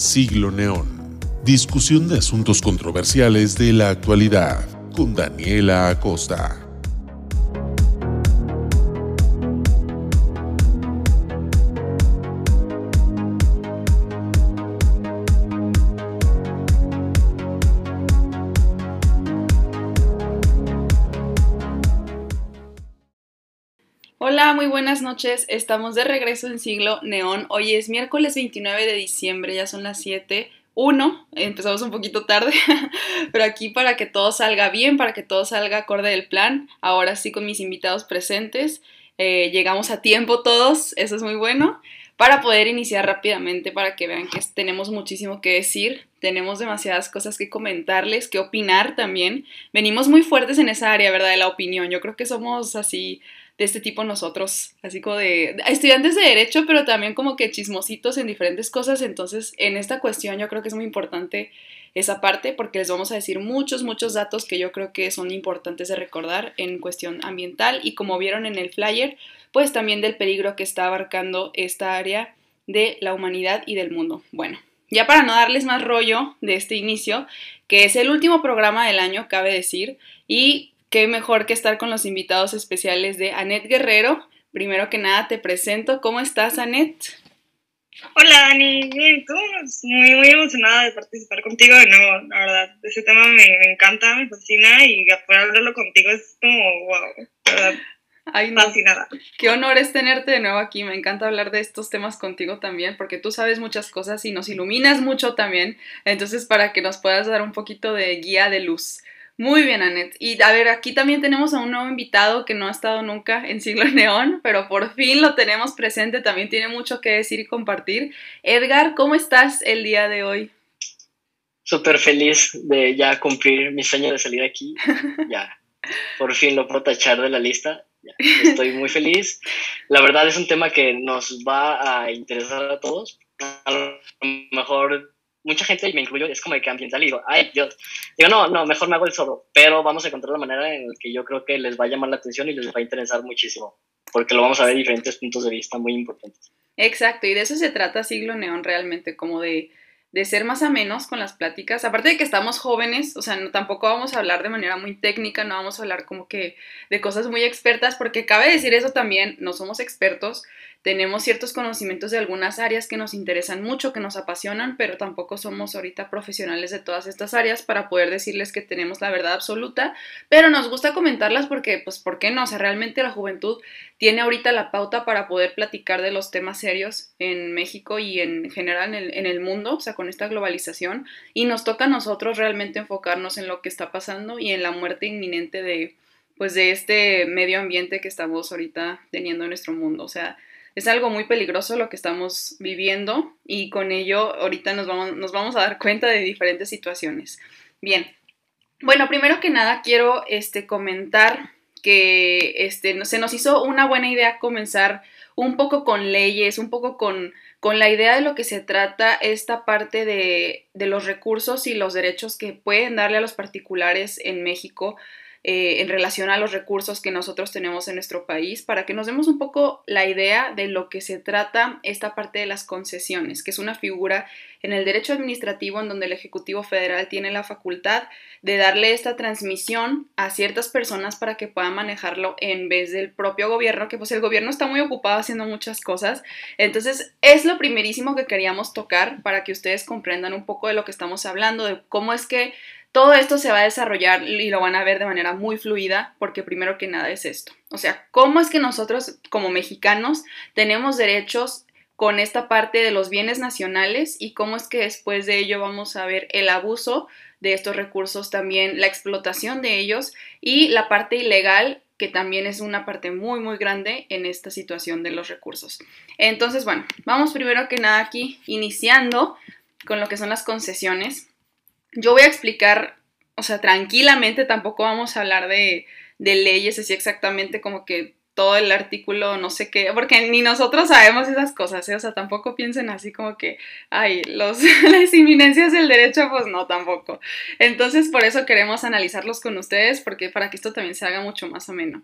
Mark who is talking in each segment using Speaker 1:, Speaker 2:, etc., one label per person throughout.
Speaker 1: Siglo Neón. Discusión de asuntos controversiales de la actualidad con Daniela Acosta.
Speaker 2: Noches. Estamos de regreso en Siglo Neón. Hoy es miércoles 29 de diciembre, ya son las 7. 1, empezamos un poquito tarde, pero aquí para que todo salga bien, para que todo salga acorde del plan, ahora sí con mis invitados presentes, eh, llegamos a tiempo todos, eso es muy bueno, para poder iniciar rápidamente, para que vean que tenemos muchísimo que decir, tenemos demasiadas cosas que comentarles, que opinar también, venimos muy fuertes en esa área, ¿verdad? De la opinión, yo creo que somos así de este tipo nosotros, así como de estudiantes de derecho, pero también como que chismositos en diferentes cosas. Entonces, en esta cuestión yo creo que es muy importante esa parte porque les vamos a decir muchos, muchos datos que yo creo que son importantes de recordar en cuestión ambiental y como vieron en el flyer, pues también del peligro que está abarcando esta área de la humanidad y del mundo. Bueno, ya para no darles más rollo de este inicio, que es el último programa del año, cabe decir, y qué mejor que estar con los invitados especiales de Anet Guerrero. Primero que nada te presento. ¿Cómo estás, Anet?
Speaker 3: Hola, Dani. Bien, tú. Muy, muy emocionada de participar contigo de nuevo. La verdad, ese tema me, encanta, me fascina y poder hablarlo contigo es como, wow, verdad. Ay, Fascinada.
Speaker 2: Qué honor es tenerte de nuevo aquí. Me encanta hablar de estos temas contigo también, porque tú sabes muchas cosas y nos iluminas mucho también. Entonces, para que nos puedas dar un poquito de guía de luz. Muy bien, Anet. Y a ver, aquí también tenemos a un nuevo invitado que no ha estado nunca en Siglo Neón, pero por fin lo tenemos presente. También tiene mucho que decir y compartir. Edgar, ¿cómo estás el día de hoy?
Speaker 4: Súper feliz de ya cumplir mi sueño de salir aquí. Ya, por fin lo puedo tachar de la lista. estoy muy feliz. La verdad es un tema que nos va a interesar a todos. A lo mejor mucha gente, y me incluyo, es como de que ambiental y digo, ay Dios, digo, no, no, mejor me hago el solo, pero vamos a encontrar la manera en la que yo creo que les va a llamar la atención y les va a interesar muchísimo, porque lo vamos a ver diferentes puntos de vista muy importantes.
Speaker 2: Exacto, y de eso se trata Siglo Neón realmente, como de, de ser más a menos con las pláticas, aparte de que estamos jóvenes, o sea, no, tampoco vamos a hablar de manera muy técnica, no vamos a hablar como que de cosas muy expertas, porque cabe decir eso también, no somos expertos, tenemos ciertos conocimientos de algunas áreas que nos interesan mucho, que nos apasionan, pero tampoco somos ahorita profesionales de todas estas áreas para poder decirles que tenemos la verdad absoluta, pero nos gusta comentarlas porque, pues, ¿por qué no? O sea, realmente la juventud tiene ahorita la pauta para poder platicar de los temas serios en México y en general en el, en el mundo, o sea, con esta globalización, y nos toca a nosotros realmente enfocarnos en lo que está pasando y en la muerte inminente de, pues, de este medio ambiente que estamos ahorita teniendo en nuestro mundo, o sea, es algo muy peligroso lo que estamos viviendo y con ello ahorita nos vamos, nos vamos a dar cuenta de diferentes situaciones. Bien, bueno, primero que nada quiero este, comentar que este, se nos hizo una buena idea comenzar un poco con leyes, un poco con, con la idea de lo que se trata esta parte de, de los recursos y los derechos que pueden darle a los particulares en México eh, en relación a los recursos que nosotros tenemos en nuestro país, para que nos demos un poco la idea de lo que se trata esta parte de las concesiones, que es una figura en el derecho administrativo en donde el Ejecutivo Federal tiene la facultad de darle esta transmisión a ciertas personas para que puedan manejarlo en vez del propio gobierno, que pues el gobierno está muy ocupado haciendo muchas cosas. Entonces es lo primerísimo que queríamos tocar para que ustedes comprendan un poco de lo que estamos hablando, de cómo es que todo esto se va a desarrollar y lo van a ver de manera muy fluida porque primero que nada es esto. O sea, ¿cómo es que nosotros como mexicanos tenemos derechos con esta parte de los bienes nacionales y cómo es que después de ello vamos a ver el abuso de estos recursos, también la explotación de ellos y la parte ilegal que también es una parte muy muy grande en esta situación de los recursos. Entonces, bueno, vamos primero que nada aquí iniciando con lo que son las concesiones. Yo voy a explicar, o sea, tranquilamente, tampoco vamos a hablar de, leyes así exactamente como que todo el artículo, no sé qué, porque ni nosotros sabemos esas cosas, ¿eh? o sea, tampoco piensen así como que, ay, los, las inminencias del derecho, pues no, tampoco. Entonces, por eso queremos analizarlos con ustedes, porque para que esto también se haga mucho más ameno.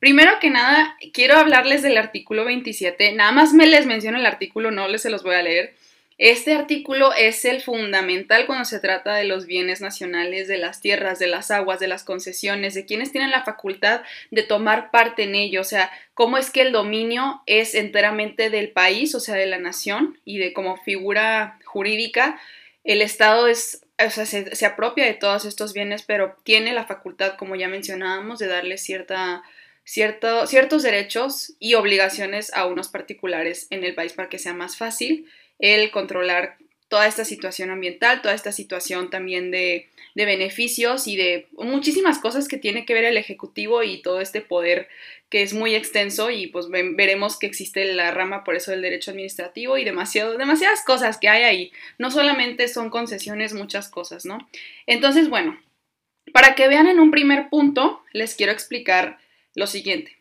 Speaker 2: Primero que nada, quiero hablarles del artículo 27, nada más me les menciono el artículo, no les se los voy a leer, Este artículo es el fundamental cuando se trata de los bienes nacionales, de las tierras, de las aguas, de las concesiones, de quienes tienen la facultad de tomar parte en ello, o sea, cómo es que el dominio es enteramente del país, o sea, de la nación, y de como figura jurídica, el Estado es, o sea, se, apropia de todos estos bienes, pero tiene la facultad, como ya mencionábamos, de darle cierta Cierto, ciertos derechos y obligaciones a unos particulares en el país para que sea más fácil el controlar toda esta situación ambiental, toda esta situación también de, beneficios y de muchísimas cosas que tiene que ver el Ejecutivo y todo este poder que es muy extenso y pues veremos que existe la rama por eso del derecho administrativo y demasiado, demasiadas cosas que hay ahí. No solamente son concesiones, muchas cosas, ¿no? Entonces, bueno, para que vean en un primer punto, les quiero explicar lo siguiente.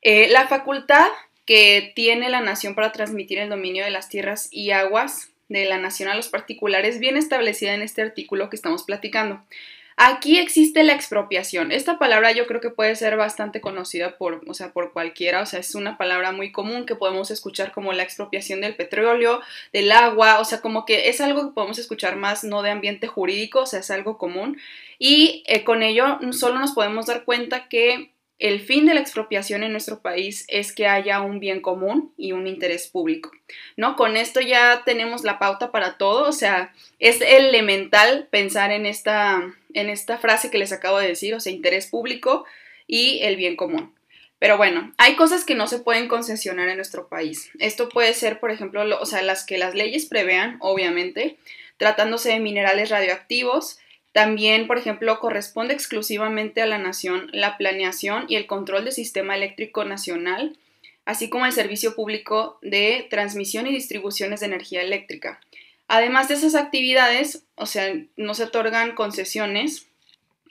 Speaker 2: Eh, la facultad que tiene la nación para transmitir el dominio de las tierras y aguas de la nación a los particulares, bien establecida en este artículo que estamos platicando. Aquí existe la expropiación. Esta palabra yo creo que puede ser bastante conocida por, o sea, por cualquiera, o sea, es una palabra muy común que podemos escuchar como la expropiación del petróleo, del agua, o sea, como que es algo que podemos escuchar más no de ambiente jurídico, o sea, es algo común. Y eh, con ello solo nos podemos dar cuenta que el fin de la expropiación en nuestro país es que haya un bien común y un interés público, ¿no? Con esto ya tenemos la pauta para todo, o sea, es elemental pensar en esta, en esta frase que les acabo de decir, o sea, interés público y el bien común. Pero bueno, hay cosas que no se pueden concesionar en nuestro país. Esto puede ser, por ejemplo, o sea, las que las leyes prevean, obviamente, tratándose de minerales radioactivos, también, por ejemplo, corresponde exclusivamente a la nación la planeación y el control del sistema eléctrico nacional, así como el servicio público de transmisión y distribuciones de energía eléctrica. Además de esas actividades, o sea, no se otorgan concesiones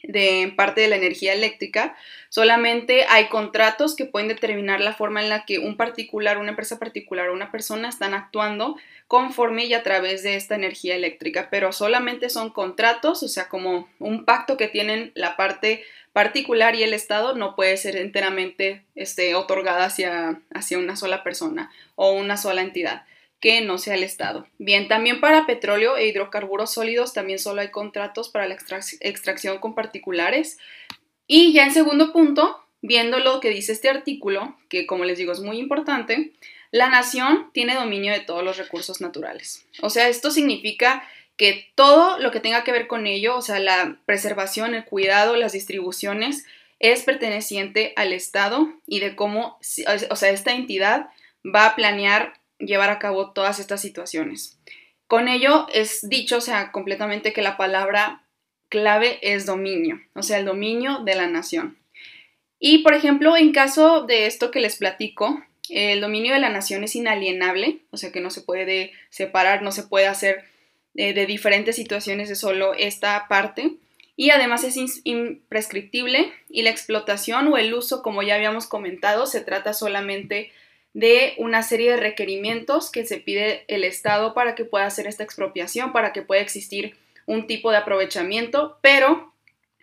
Speaker 2: de parte de la energía eléctrica, solamente hay contratos que pueden determinar la forma en la que un particular, una empresa particular o una persona están actuando conforme y a través de esta energía eléctrica, pero solamente son contratos, o sea, como un pacto que tienen la parte particular y el Estado no puede ser enteramente este, otorgada hacia, hacia una sola persona o una sola entidad que no sea el Estado. Bien, también para petróleo e hidrocarburos sólidos también solo hay contratos para la extracción con particulares. Y ya en segundo punto, viendo lo que dice este artículo, que como les digo es muy importante, la nación tiene dominio de todos los recursos naturales. O sea, esto significa que todo lo que tenga que ver con ello, o sea, la preservación, el cuidado, las distribuciones, es perteneciente al Estado y de cómo, o sea, esta entidad va a planear llevar a cabo todas estas situaciones. Con ello es dicho, o sea, completamente que la palabra clave es dominio, o sea, el dominio de la nación. Y, por ejemplo, en caso de esto que les platico, el dominio de la nación es inalienable, o sea que no se puede separar, no se puede hacer eh, de diferentes situaciones de solo esta parte. Y además es imprescriptible y la explotación o el uso, como ya habíamos comentado, se trata solamente de una serie de requerimientos que se pide el Estado para que pueda hacer esta expropiación, para que pueda existir un tipo de aprovechamiento, pero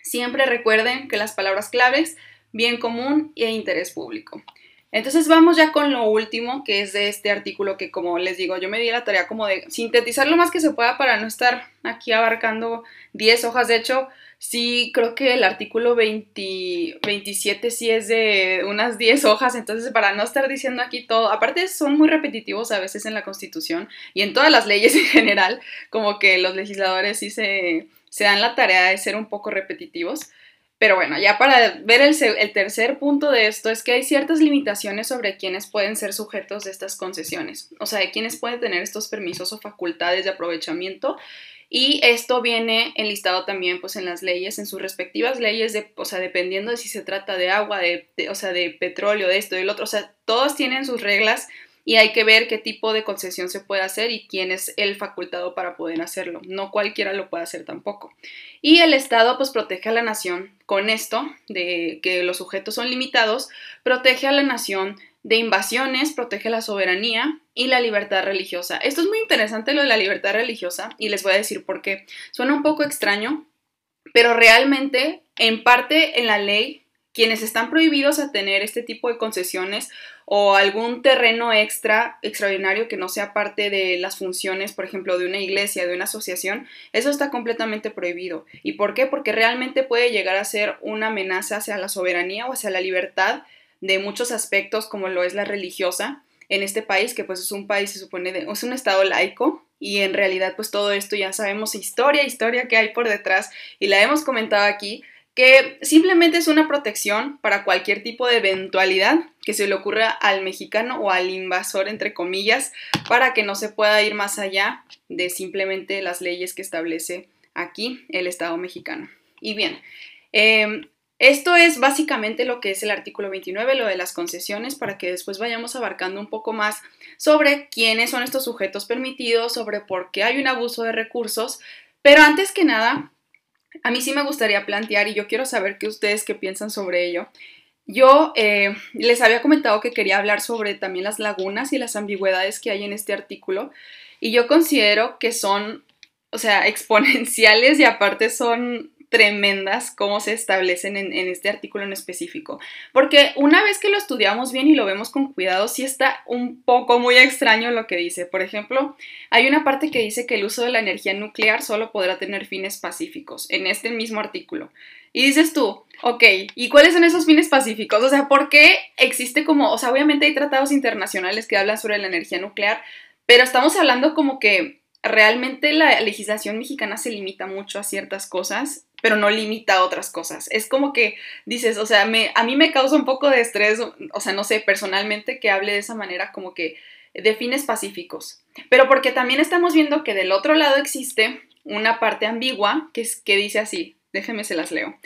Speaker 2: siempre recuerden que las palabras claves, bien común e interés público. Entonces vamos ya con lo último, que es de este artículo que como les digo, yo me di la tarea como de sintetizar lo más que se pueda para no estar aquí abarcando 10 hojas. De hecho, sí creo que el artículo 27 sí es de unas 10 hojas, entonces para no estar diciendo aquí todo, aparte son muy repetitivos a veces en la Constitución y en todas las leyes en general, como que los legisladores sí se, se dan la tarea de ser un poco repetitivos. Pero bueno, ya para ver el, tercer punto de esto es que hay ciertas limitaciones sobre quiénes pueden ser sujetos de estas concesiones, o sea, de quiénes pueden tener estos permisos o facultades de aprovechamiento. Y esto viene enlistado también pues en las leyes, en sus respectivas leyes, de, o sea, dependiendo de si se trata de agua, de, o sea, de petróleo, de esto del otro, o sea, todos tienen sus reglas y hay que ver qué tipo de concesión se puede hacer y quién es el facultado para poder hacerlo. No cualquiera lo puede hacer tampoco. Y el Estado pues protege a la nación con esto de que los sujetos son limitados, protege a la nación de invasiones, protege la soberanía y la libertad religiosa. Esto es muy interesante lo de la libertad religiosa y les voy a decir por qué. Suena un poco extraño, pero realmente en parte en la ley quienes están prohibidos a tener este tipo de concesiones o algún terreno extra, extraordinario que no sea parte de las funciones, por ejemplo, de una iglesia, de una asociación, eso está completamente prohibido. ¿Y por qué? Porque realmente puede llegar a ser una amenaza hacia la soberanía o hacia la libertad de muchos aspectos como lo es la religiosa en este país, que pues es un país, se supone, de, es un estado laico, y en realidad pues todo esto ya sabemos historia, historia que hay por detrás, y la hemos comentado aquí, que simplemente es una protección para cualquier tipo de eventualidad que se le ocurra al mexicano o al invasor, entre comillas, para que no se pueda ir más allá de simplemente las leyes que establece aquí el Estado mexicano. Y bien, em, esto es básicamente lo que es el artículo 29, lo de las concesiones, para que después vayamos abarcando un poco más sobre quiénes son estos sujetos permitidos, sobre por qué hay un abuso de recursos. Pero antes que nada, a mí sí me gustaría plantear, y yo quiero saber qué ustedes qué piensan sobre ello. Yo eh, les había comentado que quería hablar sobre también las lagunas y las ambigüedades que hay en este artículo, y yo considero que son, o sea, exponenciales y aparte son tremendas cómo se establecen en, este artículo en específico. Porque una vez que lo estudiamos bien y lo vemos con cuidado, sí está un poco muy extraño lo que dice. Por ejemplo, hay una parte que dice que el uso de la energía nuclear solo podrá tener fines pacíficos en este mismo artículo. Y dices tú, ok, ¿y cuáles son esos fines pacíficos? O sea, ¿por qué existe como, o sea, obviamente hay tratados internacionales que hablan sobre la energía nuclear, pero estamos hablando como que realmente la legislación mexicana se limita mucho a ciertas cosas pero no limita a otras cosas. Es como que dices, o sea, a mí me causa un poco de estrés, o sea, no sé, personalmente que hable de esa manera como que de fines pacíficos. Pero porque también estamos viendo que del otro lado existe una parte ambigua que, es, que dice así, déjenme se las leo.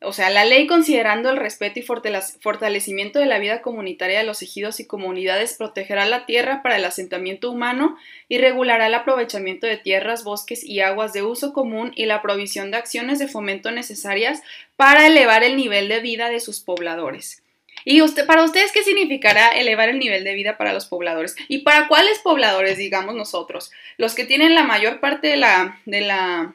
Speaker 2: O sea, la ley considerando el respeto y fortalecimiento de la vida comunitaria de los ejidos y comunidades protegerá la tierra para el asentamiento humano y regulará el aprovechamiento de tierras, bosques y aguas de uso común y la provisión de acciones de fomento necesarias para elevar el nivel de vida de sus pobladores. ¿Y usted, para ustedes qué significará elevar el nivel de vida para los pobladores? ¿Y para cuáles pobladores, digamos nosotros? Los que tienen la mayor parte de la, de la,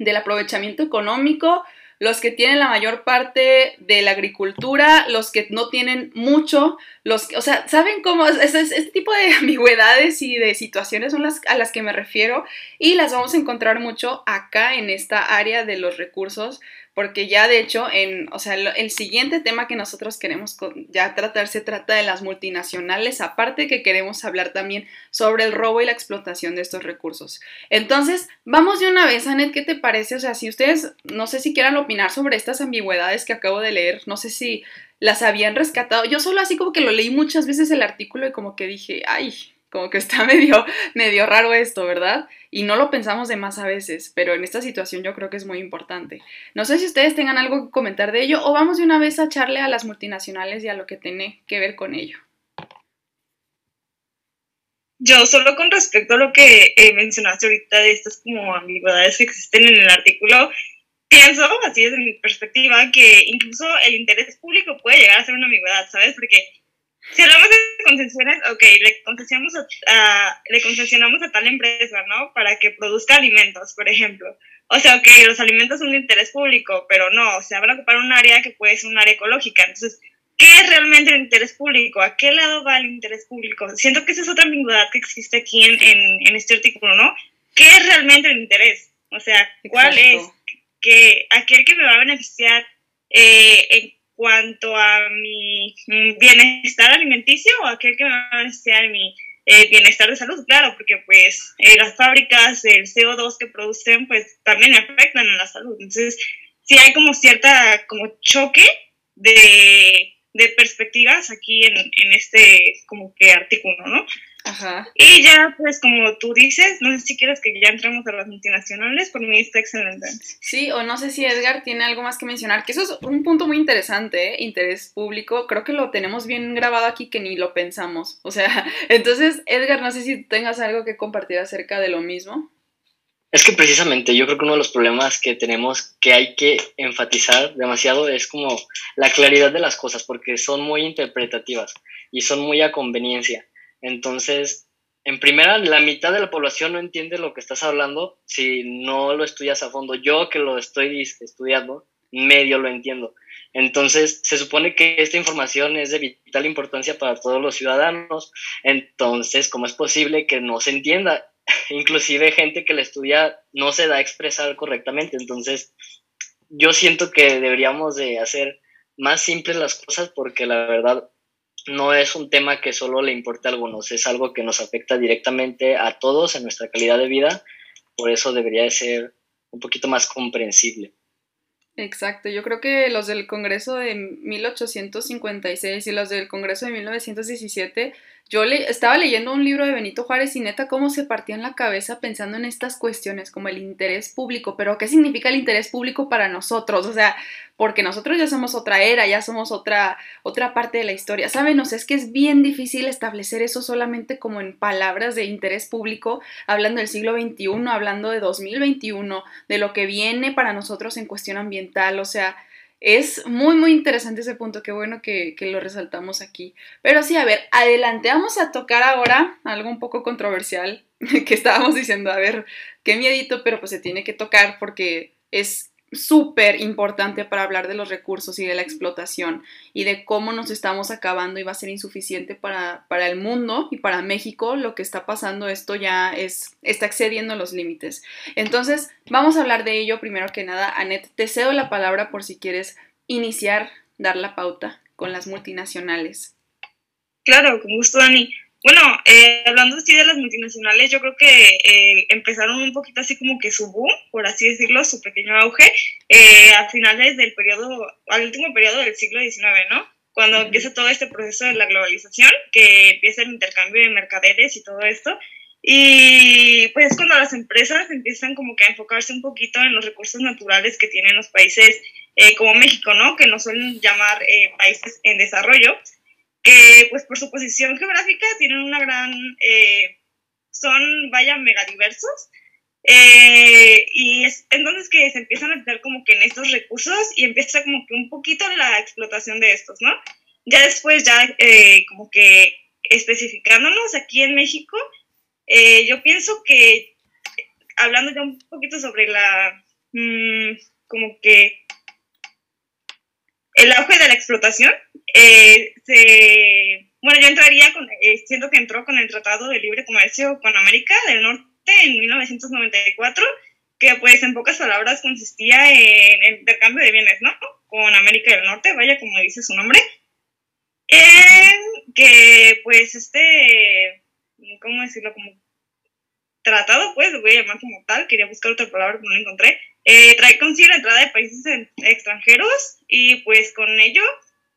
Speaker 2: del aprovechamiento económico, los que tienen la mayor parte de la agricultura, los que no tienen mucho, los que, o sea, ¿saben cómo? Es, este tipo de ambigüedades y de situaciones son las a las que me refiero y las vamos a encontrar mucho acá en esta área de los recursos porque ya de hecho, en, o sea, el, siguiente tema que nosotros queremos ya tratar se trata de las multinacionales, aparte que queremos hablar también sobre el robo y la explotación de estos recursos. Entonces, vamos de una vez, Anet, ¿qué te parece? O sea, si ustedes, no sé si quieran opinar sobre estas ambigüedades que acabo de leer, no sé si las habían rescatado. Yo solo así como que lo leí muchas veces el artículo y como que dije, ay, como que está medio, medio raro esto, ¿verdad? Y no lo pensamos de más a veces, pero en esta situación yo creo que es muy importante. No sé si ustedes tengan algo que comentar de ello o vamos de una vez a echarle a las multinacionales y a lo que tiene que ver con ello.
Speaker 3: Yo solo con respecto a lo que eh, mencionaste ahorita de estas como ambigüedades que existen en el artículo, pienso, así desde mi perspectiva, que incluso el interés público puede llegar a ser una ambigüedad, ¿sabes? Porque si hablamos de concesiones, ok, le concesionamos a, le concesionamos a tal empresa, ¿no? Para que produzca alimentos, por ejemplo. O sea, ok, los alimentos son de interés público, pero no, o sea, van a ocupar un área que puede ser un área ecológica. Entonces, ¿qué es realmente el interés público? ¿A qué lado va el interés público? Siento que esa es otra ambigüedad que existe aquí en, en, este artículo, ¿no? ¿Qué es realmente el interés? O sea, ¿cuál es? Que aquel que me va a beneficiar eh, en cuanto a mi bienestar alimenticio o aquel que me va a beneficiar mi eh, bienestar de salud, claro, porque pues eh, las fábricas, el CO2 que producen, pues también afectan a la salud. Entonces, sí hay como cierta como choque de, de perspectivas aquí en, en este como que artículo, ¿no? Ajá. Y ya, pues como tú dices, no sé si quieres que ya entremos a las multinacionales, por mí está excelente.
Speaker 2: Sí, o no sé si Edgar tiene algo más que mencionar, que eso es un punto muy interesante, ¿eh? interés público, creo que lo tenemos bien grabado aquí que ni lo pensamos. O sea, entonces, Edgar, no sé si tengas algo que compartir acerca de lo mismo.
Speaker 4: Es que precisamente yo creo que uno de los problemas que tenemos que hay que enfatizar demasiado es como la claridad de las cosas, porque son muy interpretativas y son muy a conveniencia. Entonces, en primera, la mitad de la población no entiende lo que estás hablando si no lo estudias a fondo. Yo que lo estoy estudiando, medio lo entiendo. Entonces, se supone que esta información es de vital importancia para todos los ciudadanos. Entonces, ¿cómo es posible que no se entienda? Inclusive gente que la estudia no se da a expresar correctamente. Entonces, yo siento que deberíamos de hacer más simples las cosas porque la verdad no es un tema que solo le importe a algunos, es algo que nos afecta directamente a todos en nuestra calidad de vida. Por eso debería de ser un poquito más comprensible.
Speaker 2: Exacto, yo creo que los del Congreso de 1856 y los del Congreso de 1917 yo le, estaba leyendo un libro de Benito Juárez y neta cómo se partía en la cabeza pensando en estas cuestiones como el interés público, pero ¿qué significa el interés público para nosotros? O sea, porque nosotros ya somos otra era, ya somos otra, otra parte de la historia, ¿saben? O sea, es que es bien difícil establecer eso solamente como en palabras de interés público, hablando del siglo XXI, hablando de 2021, de lo que viene para nosotros en cuestión ambiental, o sea, es muy, muy interesante ese punto, qué bueno que, lo resaltamos aquí. Pero sí, a ver, adelante, vamos a tocar ahora algo un poco controversial que estábamos diciendo, a ver, qué miedito, pero pues se tiene que tocar porque es súper importante para hablar de los recursos y de la explotación y de cómo nos estamos acabando y va a ser insuficiente para, para, el mundo y para México lo que está pasando esto ya es está excediendo los límites. Entonces vamos a hablar de ello primero que nada. Anet te cedo la palabra por si quieres iniciar dar la pauta con las multinacionales.
Speaker 3: Claro con gusto Dani bueno, eh, hablando así de las multinacionales, yo creo que eh, empezaron un poquito así como que su boom, por así decirlo, su pequeño auge, eh, a finales del periodo, al último periodo del siglo XIX, ¿no? Cuando empieza todo este proceso de la globalización, que empieza el intercambio de mercaderes y todo esto. Y pues cuando las empresas empiezan como que a enfocarse un poquito en los recursos naturales que tienen los países como México, ¿no? Que no suelen llamar países en desarrollo que pues por su posición geográfica tienen una gran, eh, son, vaya, megadiversos. Eh, y es entonces que se empiezan a meter como que en estos recursos y empieza como que un poquito la explotación de estos, ¿no? Ya después, ya eh, como que especificándonos aquí en México, yo pienso que, hablando ya un poquito sobre la, mm, como que el auge de la explotación, eh, se, bueno, yo entraría con, eh, siento que entró con el Tratado de Libre Comercio con América del Norte en 1994, que pues en pocas palabras consistía en el intercambio de bienes, ¿no? Con América del Norte, vaya como dice su nombre, en que pues este, ¿cómo decirlo? Como tratado, pues, lo voy a llamar como tal, quería buscar otra palabra pero no la encontré, eh, trae consigo la entrada de países extranjeros y pues con ello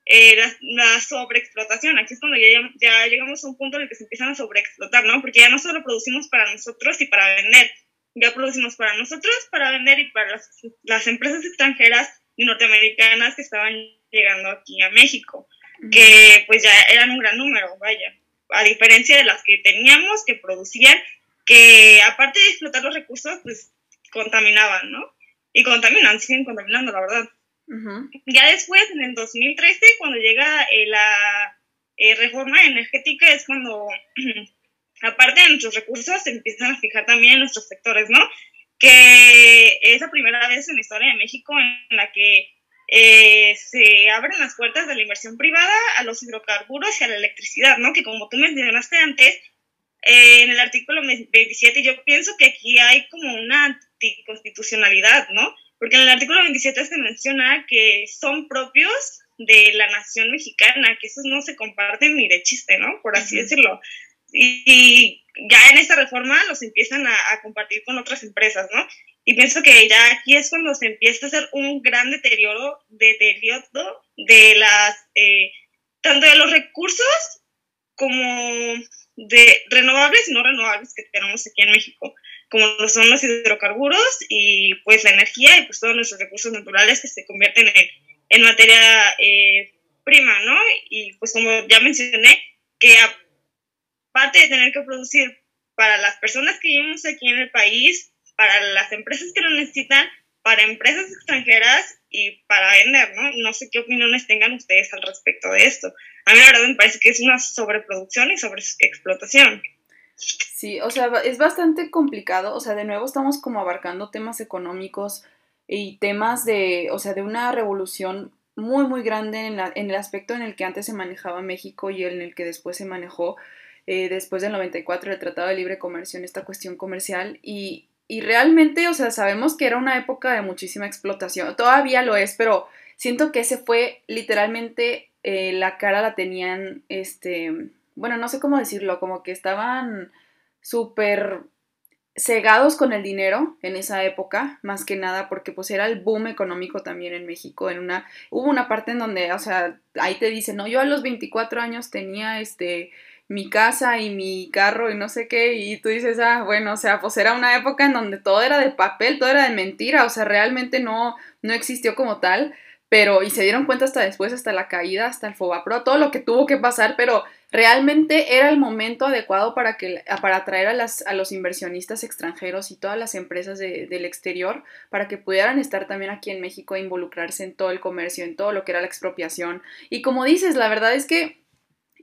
Speaker 3: eh, la, sobreexplotación. Aquí es cuando ya, ya, llegamos a un punto en el que se empiezan a sobreexplotar, ¿no? Porque ya no solo producimos para nosotros y para vender, ya producimos para nosotros, para vender y para las, las empresas extranjeras y norteamericanas que estaban llegando aquí a México, que pues ya eran un gran número, vaya, a diferencia de las que teníamos, que producían, que aparte de explotar los recursos, pues contaminaban, ¿no? Y contaminan, siguen contaminando, la verdad. Ya después, en el 2013, cuando llega eh, la eh, reforma energética, es cuando, aparte de nuestros recursos, se empiezan a fijar también en nuestros sectores, ¿no? Que es la primera vez en la historia de México en la que eh, se abren las puertas de la inversión privada a los hidrocarburos y a la electricidad, ¿no? Que como tú mencionaste antes, en el artículo 27 yo pienso que aquí hay como una anticonstitucionalidad, ¿no? Porque en el artículo 27 se menciona que son propios de la nación mexicana, que esos no se comparten ni de chiste, ¿no? Por así decirlo. Y, ya en esta reforma los empiezan a, compartir con otras empresas, ¿no? Y pienso que ya aquí es cuando se empieza a hacer un gran deterioro, deterioro de las, eh, tanto de los recursos como de renovables y no renovables que tenemos aquí en México como son los hidrocarburos y pues la energía y pues todos nuestros recursos naturales que se convierten en, en materia eh, prima, ¿no? Y pues como ya mencioné, que aparte de tener que producir para las personas que vivimos aquí en el país, para las empresas que lo necesitan, para empresas extranjeras y para vender, ¿no? No sé qué opiniones tengan ustedes al respecto de esto. A mí la verdad me parece que es una sobreproducción y sobreexplotación.
Speaker 2: Sí, o sea, es bastante complicado, o sea, de nuevo estamos como abarcando temas económicos y temas de, o sea, de una revolución muy, muy grande en, en, el aspecto en el que antes se manejaba México y en el que después se manejó eh, después del 94 el Tratado de Libre Comercio en esta cuestión comercial y, y realmente, o sea, sabemos que era una época de muchísima explotación, todavía lo es, pero siento que ese fue literalmente eh, la cara la tenían, este, bueno, no sé cómo decirlo, como que estaban súper cegados con el dinero en esa época, más que nada porque pues era el boom económico también en México, en una hubo una parte en donde, o sea, ahí te dicen, "No, yo a los 24 años tenía este mi casa y mi carro y no sé qué, y tú dices, ah, bueno, o sea, pues era una época en donde todo era de papel, todo era de mentira, o sea, realmente no, no existió como tal, pero, y se dieron cuenta hasta después, hasta la caída, hasta el Fobapro, todo lo que tuvo que pasar, pero realmente era el momento adecuado para, que, para atraer a, las, a los inversionistas extranjeros y todas las empresas del exterior para que pudieran estar también aquí en México e involucrarse en todo el comercio, en todo lo que era la expropiación. Y como dices, la verdad es que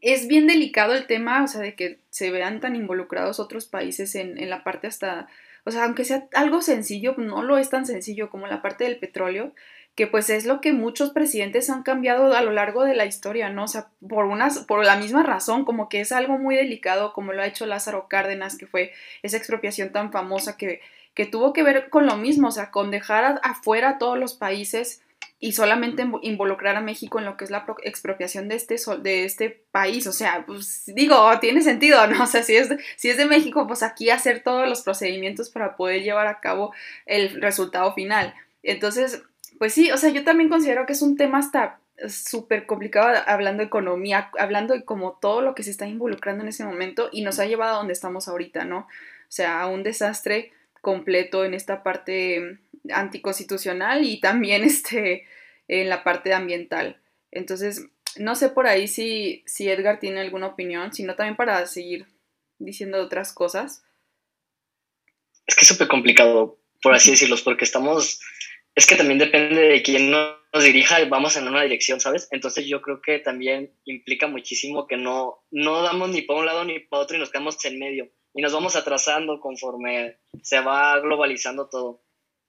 Speaker 2: es bien delicado el tema, o sea, de que se vean tan involucrados otros países en, en, la parte hasta, o sea, aunque sea algo sencillo, no lo es tan sencillo como la parte del petróleo, que pues es lo que muchos presidentes han cambiado a lo largo de la historia, ¿no? O sea, por, unas, por la misma razón, como que es algo muy delicado, como lo ha hecho Lázaro Cárdenas, que fue esa expropiación tan famosa que, que tuvo que ver con lo mismo, o sea, con dejar afuera a todos los países y solamente involucrar a México en lo que es la expropiación de este, de este país. O sea, pues digo, tiene sentido, ¿no? O sea, si es, si es de México, pues aquí hacer todos los procedimientos para poder llevar a cabo el resultado final. Entonces, pues sí, o sea, yo también considero que es un tema hasta súper complicado hablando de economía, hablando de como todo lo que se está involucrando en ese momento y nos ha llevado a donde estamos ahorita, ¿no? O sea, a un desastre completo en esta parte anticonstitucional y también este, en la parte ambiental. Entonces, no sé por ahí si, si Edgar tiene alguna opinión, sino también para seguir diciendo otras cosas.
Speaker 4: Es que es súper complicado, por así decirlo, porque estamos, es que también depende de quién nos dirija vamos en una dirección, ¿sabes? Entonces yo creo que también implica muchísimo que no, no damos ni para un lado ni para otro y nos quedamos en medio y nos vamos atrasando conforme se va globalizando todo.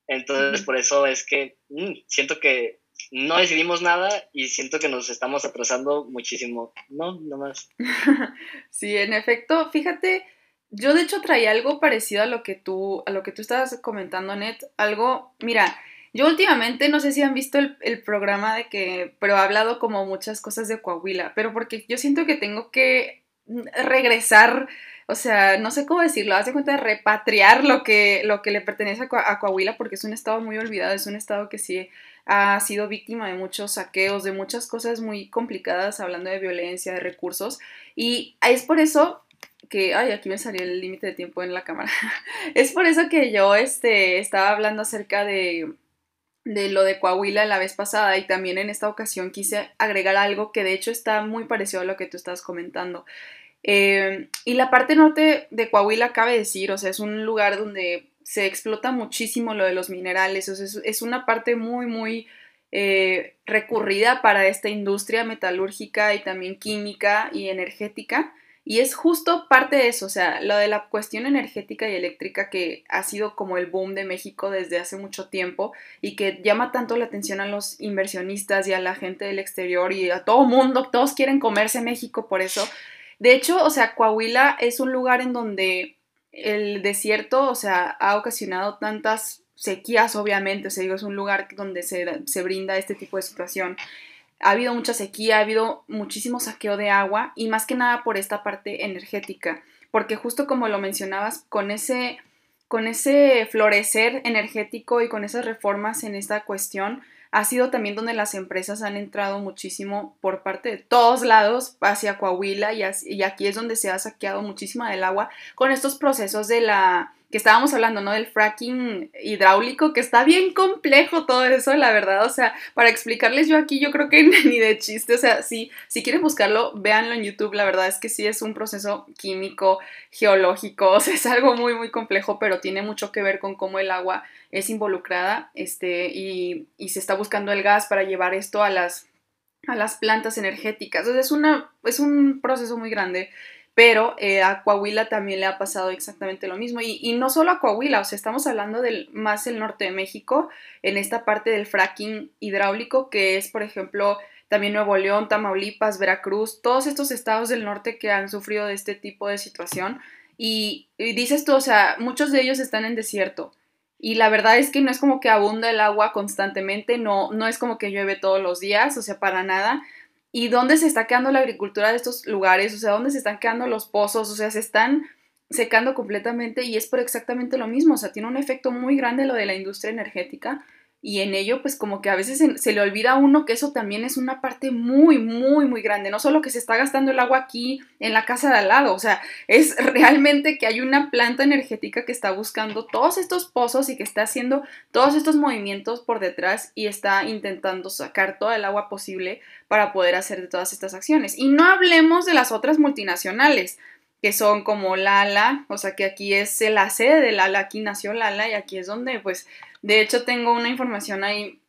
Speaker 4: Entonces, por eso es que mm, siento que no decidimos nada y siento que nos estamos atrasando muchísimo. No, no más.
Speaker 2: sí, en efecto, fíjate, yo de hecho traía algo parecido a lo que tú, a lo que tú estabas comentando, Net. Algo, mira, yo últimamente no sé si han visto el, programa de que, pero he hablado como muchas cosas de Coahuila, pero porque yo siento que tengo que regresar o sea, no sé cómo decirlo, haz cuenta de repatriar lo que, lo que le pertenece a, Coahuila, porque es un estado muy olvidado, es un estado que sí ha sido víctima de muchos saqueos, de muchas cosas muy complicadas, hablando de violencia, de recursos, y es por eso que, ay, aquí me salió el límite de tiempo en la cámara, es por eso que yo este, estaba hablando acerca de, de lo de Coahuila la vez pasada y también en esta ocasión quise agregar algo que de hecho está muy parecido a lo que tú estás comentando. Eh, y la parte norte de Coahuila, cabe decir, o sea, es un lugar donde se explota muchísimo lo de los minerales, sea, es, una parte muy, muy eh, recurrida para esta industria metalúrgica y también química y energética. Y es justo parte de eso, o sea, lo de la cuestión energética y eléctrica que ha sido como el boom de México desde hace mucho tiempo y que llama tanto la atención a los inversionistas y a la gente del exterior y a todo mundo, todos quieren comerse México por eso. De hecho, o sea, Coahuila es un lugar en donde el desierto, o sea, ha ocasionado tantas sequías, obviamente, o sea, digo, es un lugar donde se, se brinda este tipo de situación. Ha habido mucha sequía, ha habido muchísimo saqueo de agua y más que nada por esta parte energética, porque justo como lo mencionabas, con ese, con ese florecer energético y con esas reformas en esta cuestión, ha sido también donde las empresas han entrado muchísimo por parte de todos lados hacia Coahuila y, y aquí es donde se ha saqueado muchísima del agua con estos procesos de la que estábamos hablando, ¿no? Del fracking hidráulico, que está bien complejo todo eso, la verdad. O sea, para explicarles yo aquí, yo creo que ni de chiste. O sea, si, si quieren buscarlo, véanlo en YouTube. La verdad es que sí es un proceso químico, geológico. Es algo muy, muy complejo, pero tiene mucho que ver con cómo el agua es involucrada. Este, y, y se está buscando el gas para llevar esto a las, a las plantas energéticas. O sea, es, una, es un proceso muy grande pero eh, a Coahuila también le ha pasado exactamente lo mismo. Y, no solo a Coahuila, o sea, estamos hablando del más el norte de México, en esta parte del fracking hidráulico, que es, por ejemplo, también Nuevo León, Tamaulipas, Veracruz, todos estos estados del norte que han sufrido de este tipo de situación. Y, y dices tú, o sea, muchos de ellos están en desierto. Y la verdad es que no es como que abunda el agua constantemente, no, no es como que llueve todos los días, o sea, para nada y dónde se está quedando la agricultura de estos lugares, o sea, dónde se están quedando los pozos, o sea, se están secando completamente y es por exactamente lo mismo, o sea, tiene un efecto muy grande lo de la industria energética y en ello pues como que a veces se, le olvida a uno que eso también es una parte muy, muy, muy grande, no solo que se está gastando el agua aquí en la casa de al lado, o sea, es realmente que hay una planta energética que está buscando todos estos pozos y que está haciendo todos estos movimientos por detrás y está intentando sacar toda el agua posible para poder hacer todas estas acciones. Y no hablemos de las otras multinacionales, que son como Lala, o sea que aquí es la sede de Lala, aquí nació Lala y aquí es donde pues de hecho, tengo una información ahí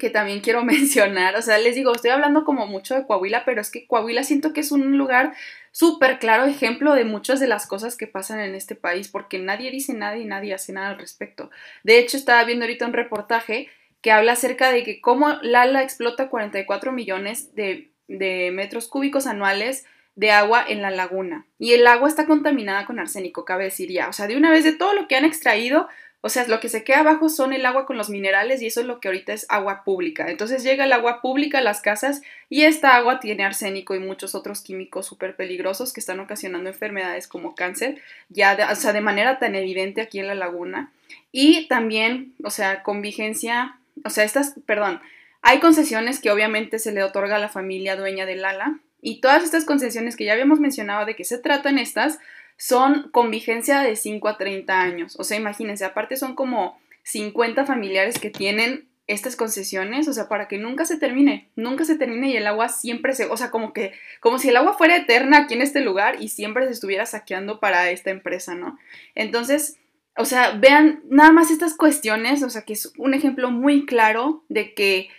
Speaker 2: que también quiero mencionar. O sea, les digo, estoy hablando como mucho de Coahuila, pero es que Coahuila siento que es un lugar súper claro ejemplo de muchas de las cosas que pasan en este país, porque nadie dice nada y nadie hace nada al respecto. De hecho, estaba viendo ahorita un reportaje que habla acerca de que cómo Lala explota 44 millones de, de metros cúbicos anuales de agua en la laguna. Y el agua está contaminada con arsénico, cabe decir ya. O sea, de una vez de todo lo que han extraído, o sea, lo que se queda abajo son el agua con los minerales y eso es lo que ahorita es agua pública. Entonces llega el agua pública a las casas y esta agua tiene arsénico y muchos otros químicos súper peligrosos que están ocasionando enfermedades como cáncer, ya de, o sea, de manera tan evidente aquí en la laguna. Y también, o sea, con vigencia, o sea, estas, perdón, hay concesiones que obviamente se le otorga a la familia dueña del ala y todas estas concesiones que ya habíamos mencionado de qué se tratan estas, son con vigencia de 5 a 30 años. O sea, imagínense, aparte son como 50 familiares que tienen estas concesiones, o sea, para que nunca se termine, nunca se termine y el agua siempre se, o sea, como que, como si el agua fuera eterna aquí en este lugar y siempre se estuviera saqueando para esta empresa, ¿no? Entonces, o sea, vean nada más estas cuestiones, o sea, que es un ejemplo muy claro de que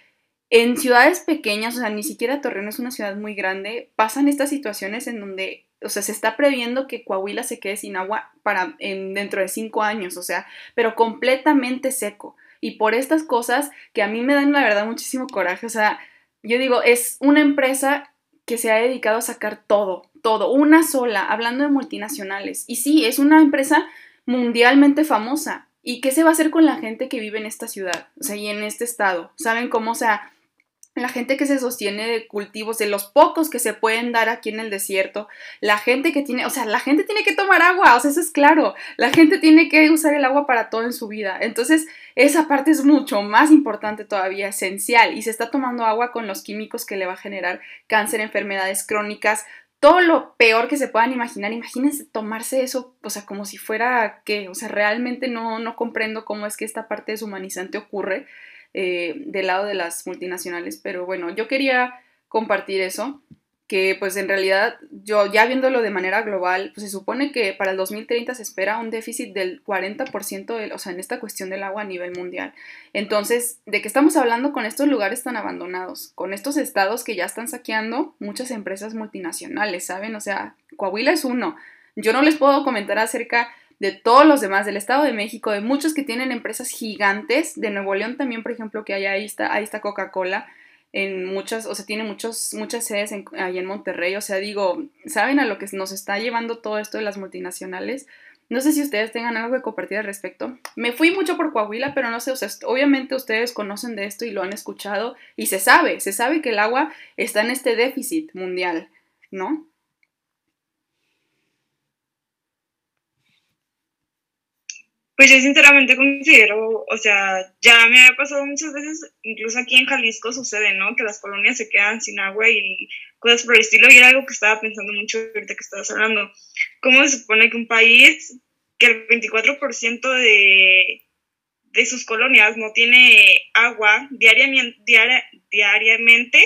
Speaker 2: en ciudades pequeñas, o sea, ni siquiera Torreón es una ciudad muy grande, pasan estas situaciones en donde o sea, se está previendo que Coahuila se quede sin agua para en, dentro de cinco años, o sea, pero completamente seco. Y por estas cosas que a mí me dan la verdad muchísimo coraje, o sea, yo digo, es una empresa que se ha dedicado a sacar todo, todo, una sola, hablando de multinacionales. Y sí, es una empresa mundialmente famosa. ¿Y qué se va a hacer con la gente que vive en esta ciudad? O sea, y en este estado. ¿Saben cómo? O sea, la gente que se sostiene de cultivos, de los pocos que se pueden dar aquí en el desierto, la gente que tiene, o sea, la gente tiene que tomar agua, o sea, eso es claro, la gente tiene que usar el agua para todo en su vida. Entonces, esa parte es mucho más importante todavía, esencial, y se está tomando agua con los químicos que le va a generar cáncer, enfermedades crónicas, todo lo peor que se puedan imaginar. Imagínense tomarse eso, o sea, como si fuera que, o sea, realmente no, no comprendo cómo es que esta parte deshumanizante ocurre. Eh, del lado de las multinacionales, pero bueno, yo quería compartir eso, que pues en realidad yo ya viéndolo de manera global, pues se supone que para el 2030 se espera un déficit del 40%, o sea, en esta cuestión del agua a nivel mundial. Entonces, ¿de qué estamos hablando con estos lugares tan abandonados? Con estos estados que ya están saqueando muchas empresas multinacionales, ¿saben? O sea, Coahuila es uno. Yo no les puedo comentar acerca de todos los demás, del Estado de México, de muchos que tienen empresas gigantes, de Nuevo León también, por ejemplo, que hay ahí está, ahí está Coca-Cola, en muchas, o sea, tiene muchos, muchas sedes en, ahí en Monterrey, o sea, digo, ¿saben a lo que nos está llevando todo esto de las multinacionales? No sé si ustedes tengan algo que compartir al respecto. Me fui mucho por Coahuila, pero no sé, o sea, obviamente ustedes conocen de esto y lo han escuchado y se sabe, se sabe que el agua está en este déficit mundial, ¿no?
Speaker 3: Pues yo sinceramente considero, o sea, ya me ha pasado muchas veces, incluso aquí en Jalisco sucede, ¿no? Que las colonias se quedan sin agua y cosas por el estilo, y era algo que estaba pensando mucho ahorita que estabas hablando. ¿Cómo se supone que un país, que el 24% de, de sus colonias no tiene agua diariamente, diariamente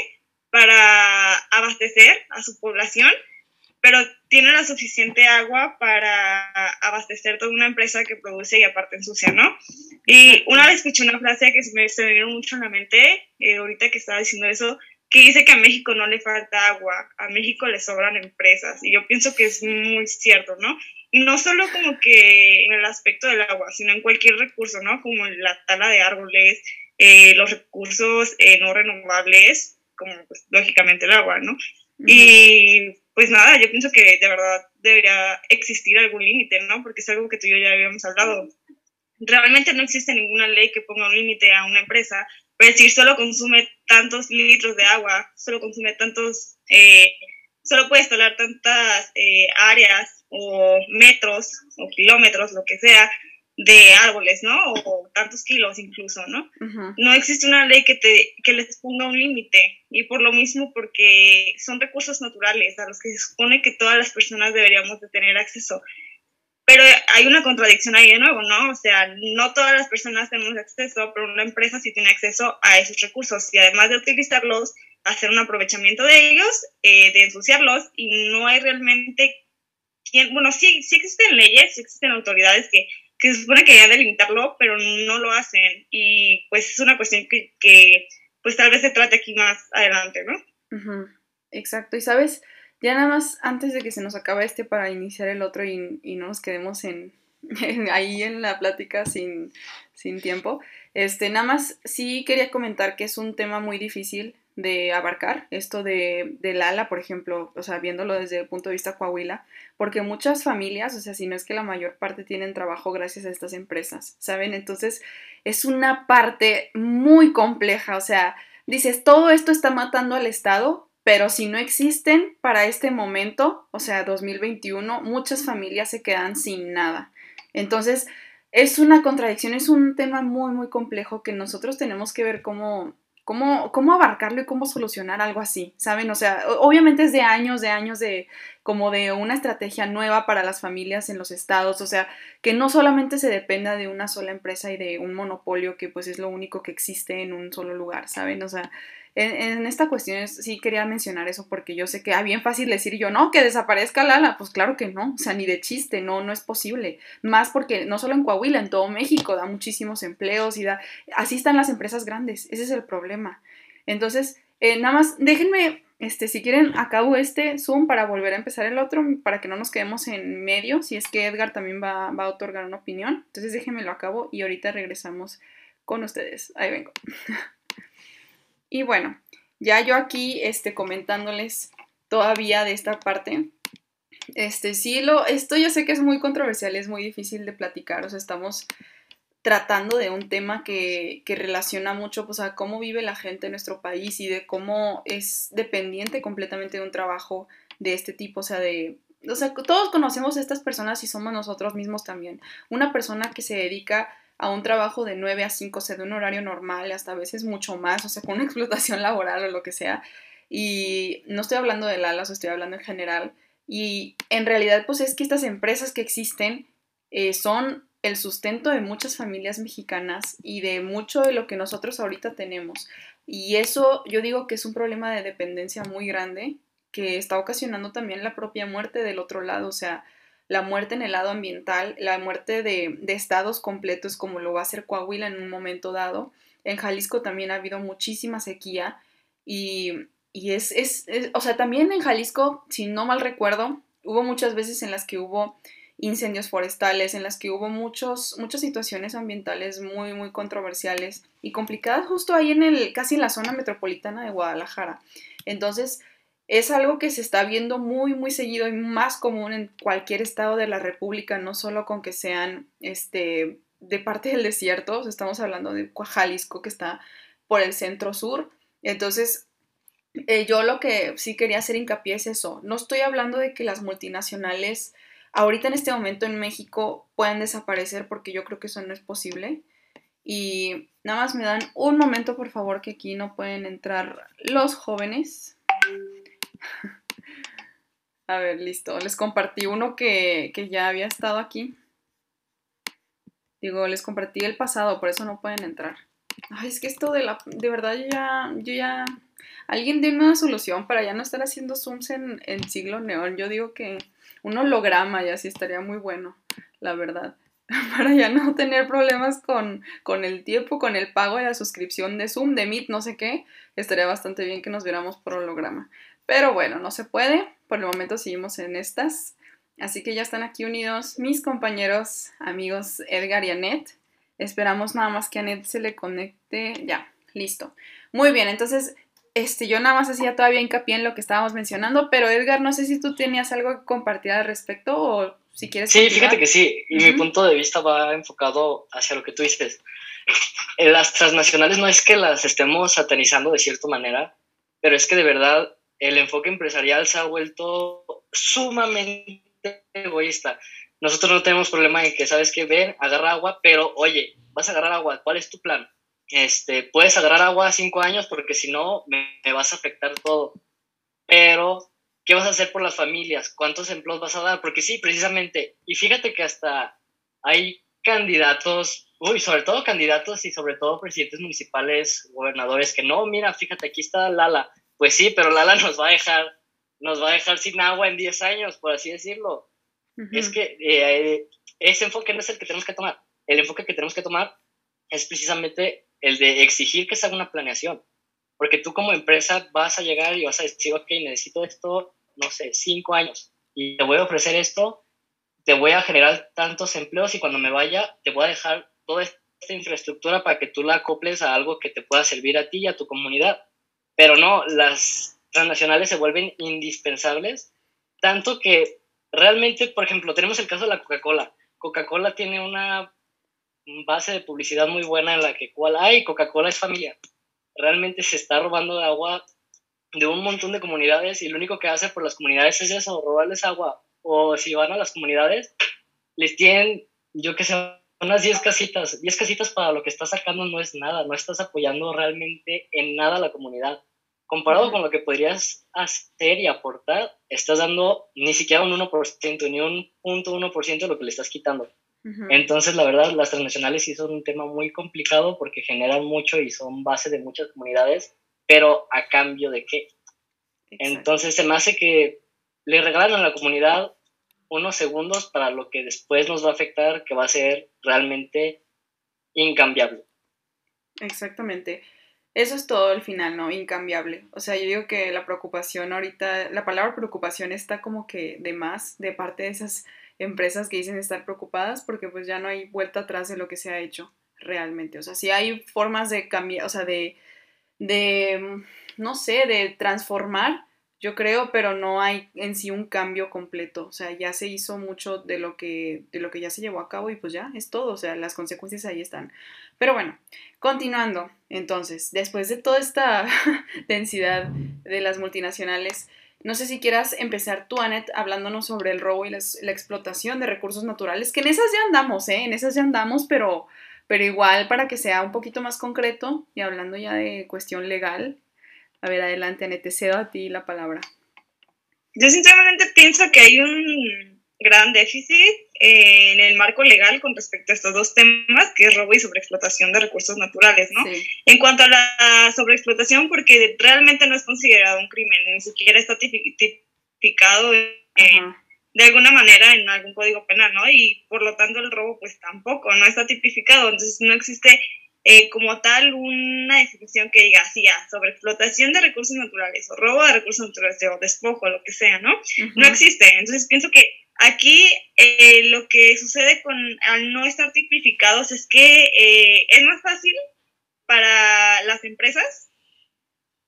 Speaker 3: para abastecer a su población, pero tiene la suficiente agua para abastecer toda una empresa que produce y aparte ensucia, ¿no? Y una vez escuché una frase que se me, se me vino mucho en la mente, eh, ahorita que estaba diciendo eso, que dice que a México no le falta agua, a México le sobran empresas. Y yo pienso que es muy cierto, ¿no? Y no solo como que en el aspecto del agua, sino en cualquier recurso, ¿no? Como la tala de árboles, eh, los recursos eh, no renovables, como pues lógicamente el agua, ¿no? Y pues nada, yo pienso que de verdad debería existir algún límite, ¿no? Porque es algo que tú y yo ya habíamos hablado. Realmente no existe ninguna ley que ponga un límite a una empresa, pero decir solo consume tantos litros de agua, solo consume tantos, eh, solo puede instalar tantas eh, áreas o metros o kilómetros, lo que sea, de árboles, ¿no? O, tantos kilos incluso, ¿no? No existe una ley que, te, que les ponga un límite y por lo mismo porque son recursos naturales a los que se supone que todas las personas deberíamos de tener acceso. Pero hay una contradicción ahí de nuevo, ¿no? O sea, no todas las personas tenemos acceso, pero una empresa sí tiene acceso a esos recursos y además de utilizarlos, hacer un aprovechamiento de ellos, eh, de ensuciarlos y no hay realmente... Quien, bueno, sí, sí existen leyes, sí existen autoridades que que se supone que ya delimitarlo, pero no lo hacen. Y pues es una cuestión que, que pues tal vez se trate aquí más adelante, ¿no?
Speaker 2: Exacto. Y sabes, ya nada más antes de que se nos acabe este para iniciar el otro y, y no nos quedemos en, ahí en la plática sin, sin tiempo, este, nada más sí quería comentar que es un tema muy difícil de abarcar, esto de, del ala, por ejemplo, o sea, viéndolo desde el punto de vista Coahuila, porque muchas familias, o sea, si no es que la mayor parte tienen trabajo gracias a estas empresas, ¿saben? Entonces, es una parte muy compleja, o sea, dices, todo esto está matando al Estado, pero si no existen para este momento, o sea, 2021, muchas familias se quedan sin nada. Entonces, es una contradicción, es un tema muy, muy complejo que nosotros tenemos que ver cómo cómo, cómo abarcarlo y cómo solucionar algo así, ¿saben? O sea, obviamente es de años, de años de como de una estrategia nueva para las familias en los estados, o sea, que no solamente se dependa de una sola empresa y de un monopolio que pues es lo único que existe en un solo lugar, ¿saben? O sea, en, esta cuestión sí quería mencionar eso porque yo sé que es bien fácil decir yo, no, que desaparezca Lala, pues claro que no, o sea, ni de chiste, no, no es posible. Más porque no solo en Coahuila, en todo México da muchísimos empleos y da, así están las empresas grandes, ese es el problema. Entonces, eh, nada más, déjenme, este, si quieren, acabo este Zoom para volver a empezar el otro, para que no nos quedemos en medio, si es que Edgar también va, va a otorgar una opinión. Entonces, déjenme lo acabo y ahorita regresamos con ustedes. Ahí vengo. Y bueno, ya yo aquí este, comentándoles todavía de esta parte. Este, sí, lo, esto yo sé que es muy controversial, es muy difícil de platicar, o sea, estamos tratando de un tema que, que, relaciona mucho pues, a cómo vive la gente en nuestro país y de cómo es dependiente completamente de un trabajo de este tipo, o sea, de... O sea, todos conocemos a estas personas y somos nosotros mismos también. Una persona que se dedica a un trabajo de 9 a 5, o sea, de un horario normal, hasta a veces mucho más, o sea, con una explotación laboral o lo que sea. Y no estoy hablando de Lalas, estoy hablando en general. Y en realidad, pues es que estas empresas que existen eh, son el sustento de muchas familias mexicanas y de mucho de lo que nosotros ahorita tenemos. Y eso yo digo que es un problema de dependencia muy grande que está ocasionando también la propia muerte del otro lado. O sea, la muerte en el lado ambiental, la muerte de, estados completos como lo va a hacer Coahuila en un momento dado. En Jalisco también ha habido muchísima sequía y, es, es, o sea, también en Jalisco, si no mal recuerdo, hubo muchas veces en las que hubo incendios forestales, en las que hubo muchos, muchas situaciones ambientales muy, muy controversiales y complicadas justo ahí en el, casi en la zona metropolitana de Guadalajara. Entonces, es algo que se está viendo muy, muy seguido y más común en cualquier estado de la República, no solo con que sean este, de parte del desierto, estamos hablando de Jalisco que está por el centro sur. Entonces, eh, yo lo que sí quería hacer hincapié es eso. No estoy hablando de que las multinacionales ahorita en este momento en México puedan desaparecer porque yo creo que eso no es posible. Y nada más me dan un momento, por favor, que aquí no pueden entrar los jóvenes. A ver, listo. Les compartí uno que, ya había estado aquí. Digo, les compartí el pasado, por eso no pueden entrar. Ay, es que esto de la... De verdad, yo ya... Yo ya alguien dime una solución para ya no estar haciendo zooms en, en siglo neón. Yo digo que un holograma ya sí estaría muy bueno, la verdad. para ya no tener problemas con, con, el tiempo, con el pago de la suscripción de Zoom, de Meet, no sé qué, estaría bastante bien que nos viéramos por holograma. Pero bueno, no se puede, por el momento seguimos en estas. Así que ya están aquí unidos mis compañeros, amigos Edgar y Anet. Esperamos nada más que Anet se le conecte. Ya, listo. Muy bien, entonces este, yo nada más hacía todavía hincapié en lo que estábamos mencionando, pero Edgar, no sé si tú tenías algo que compartir al respecto o si quieres.
Speaker 4: Sí, fíjate que sí, y mi punto de vista va enfocado hacia lo que tú dices. Las transnacionales no es que las estemos satanizando de cierta manera, pero es que de verdad el enfoque empresarial se ha vuelto sumamente egoísta. Nosotros no tenemos problema en que, ¿sabes qué? Ven, agarra agua, pero oye, vas a agarrar agua, ¿cuál es tu plan? este, puedes agarrar agua cinco años porque si no me, vas a afectar todo. Pero, ¿qué vas a hacer por las familias? ¿Cuántos empleos vas a dar? Porque sí, precisamente, y fíjate que hasta hay candidatos, uy, sobre todo candidatos y sobre todo presidentes municipales, gobernadores, que no, mira, fíjate, aquí está Lala. Pues sí, pero Lala nos va a dejar, nos va a dejar sin agua en 10 años, por así decirlo. Es que eh, ese enfoque no es el que tenemos que tomar. El enfoque que tenemos que tomar es precisamente el de exigir que se haga una planeación. Porque tú como empresa vas a llegar y vas a decir, ok, necesito esto, no sé, cinco años, y te voy a ofrecer esto, te voy a generar tantos empleos y cuando me vaya te voy a dejar toda esta infraestructura para que tú la acoples a algo que te pueda servir a ti y a tu comunidad. Pero no, las transnacionales se vuelven indispensables, tanto que realmente, por ejemplo, tenemos el caso de la Coca-Cola. Coca-Cola tiene una base de publicidad muy buena en la que cual, ay, Coca-Cola es familia. Realmente se está robando agua de un montón de comunidades y lo único que hace por las comunidades es eso, robarles agua. O si van a las comunidades, les tienen, yo que sé, unas 10 casitas. 10 casitas para lo que estás sacando no es nada, no estás apoyando realmente en nada a la comunidad. Comparado con lo que podrías hacer y aportar, estás dando ni siquiera un 1%, ni un punto 1% de lo que le estás quitando. Entonces, la verdad, las transnacionales sí son un tema muy complicado porque generan mucho y son base de muchas comunidades, pero a cambio de qué. Entonces, se me hace que le regalan a la comunidad unos segundos para lo que después nos va a afectar, que va a ser realmente incambiable.
Speaker 2: Exactamente. Eso es todo al final, ¿no? Incambiable. O sea, yo digo que la preocupación ahorita, la palabra preocupación está como que de más de parte de esas empresas que dicen estar preocupadas porque pues ya no hay vuelta atrás de lo que se ha hecho realmente. O sea, sí hay formas de cambiar, o sea, de, de, mm, no sé, de transformar, yo creo, pero no hay en sí un cambio completo. O sea, ya se hizo mucho de lo que, de lo que ya se llevó a cabo y pues ya es todo. O sea, las consecuencias ahí están. Pero bueno, continuando, entonces, después de toda esta densidad de las multinacionales, no sé si quieras empezar tú, Anet, hablándonos sobre el robo y la explotación de recursos naturales, que en esas ya andamos, ¿eh? En esas ya andamos, pero, pero igual para que sea un poquito más concreto y hablando ya de cuestión legal. A ver, adelante, Anet, te cedo a ti la palabra.
Speaker 3: Yo sinceramente pienso que hay un gran déficit eh, en el marco legal con respecto a estos dos temas, que es robo y sobreexplotación de recursos naturales, ¿no? En cuanto a la sobreexplotación, porque realmente no es considerado un crimen, ni siquiera está tipificado de alguna manera en algún código penal, ¿no? Y por lo tanto el robo pues tampoco, no está tipificado, entonces no existe eh, como tal una definición que diga así, ya, sobreexplotación de recursos naturales o robo de recursos naturales o despojo, lo que sea, ¿no? No existe, entonces pienso que Aquí eh, lo que sucede con al no estar tipificados es que eh, es más fácil para las empresas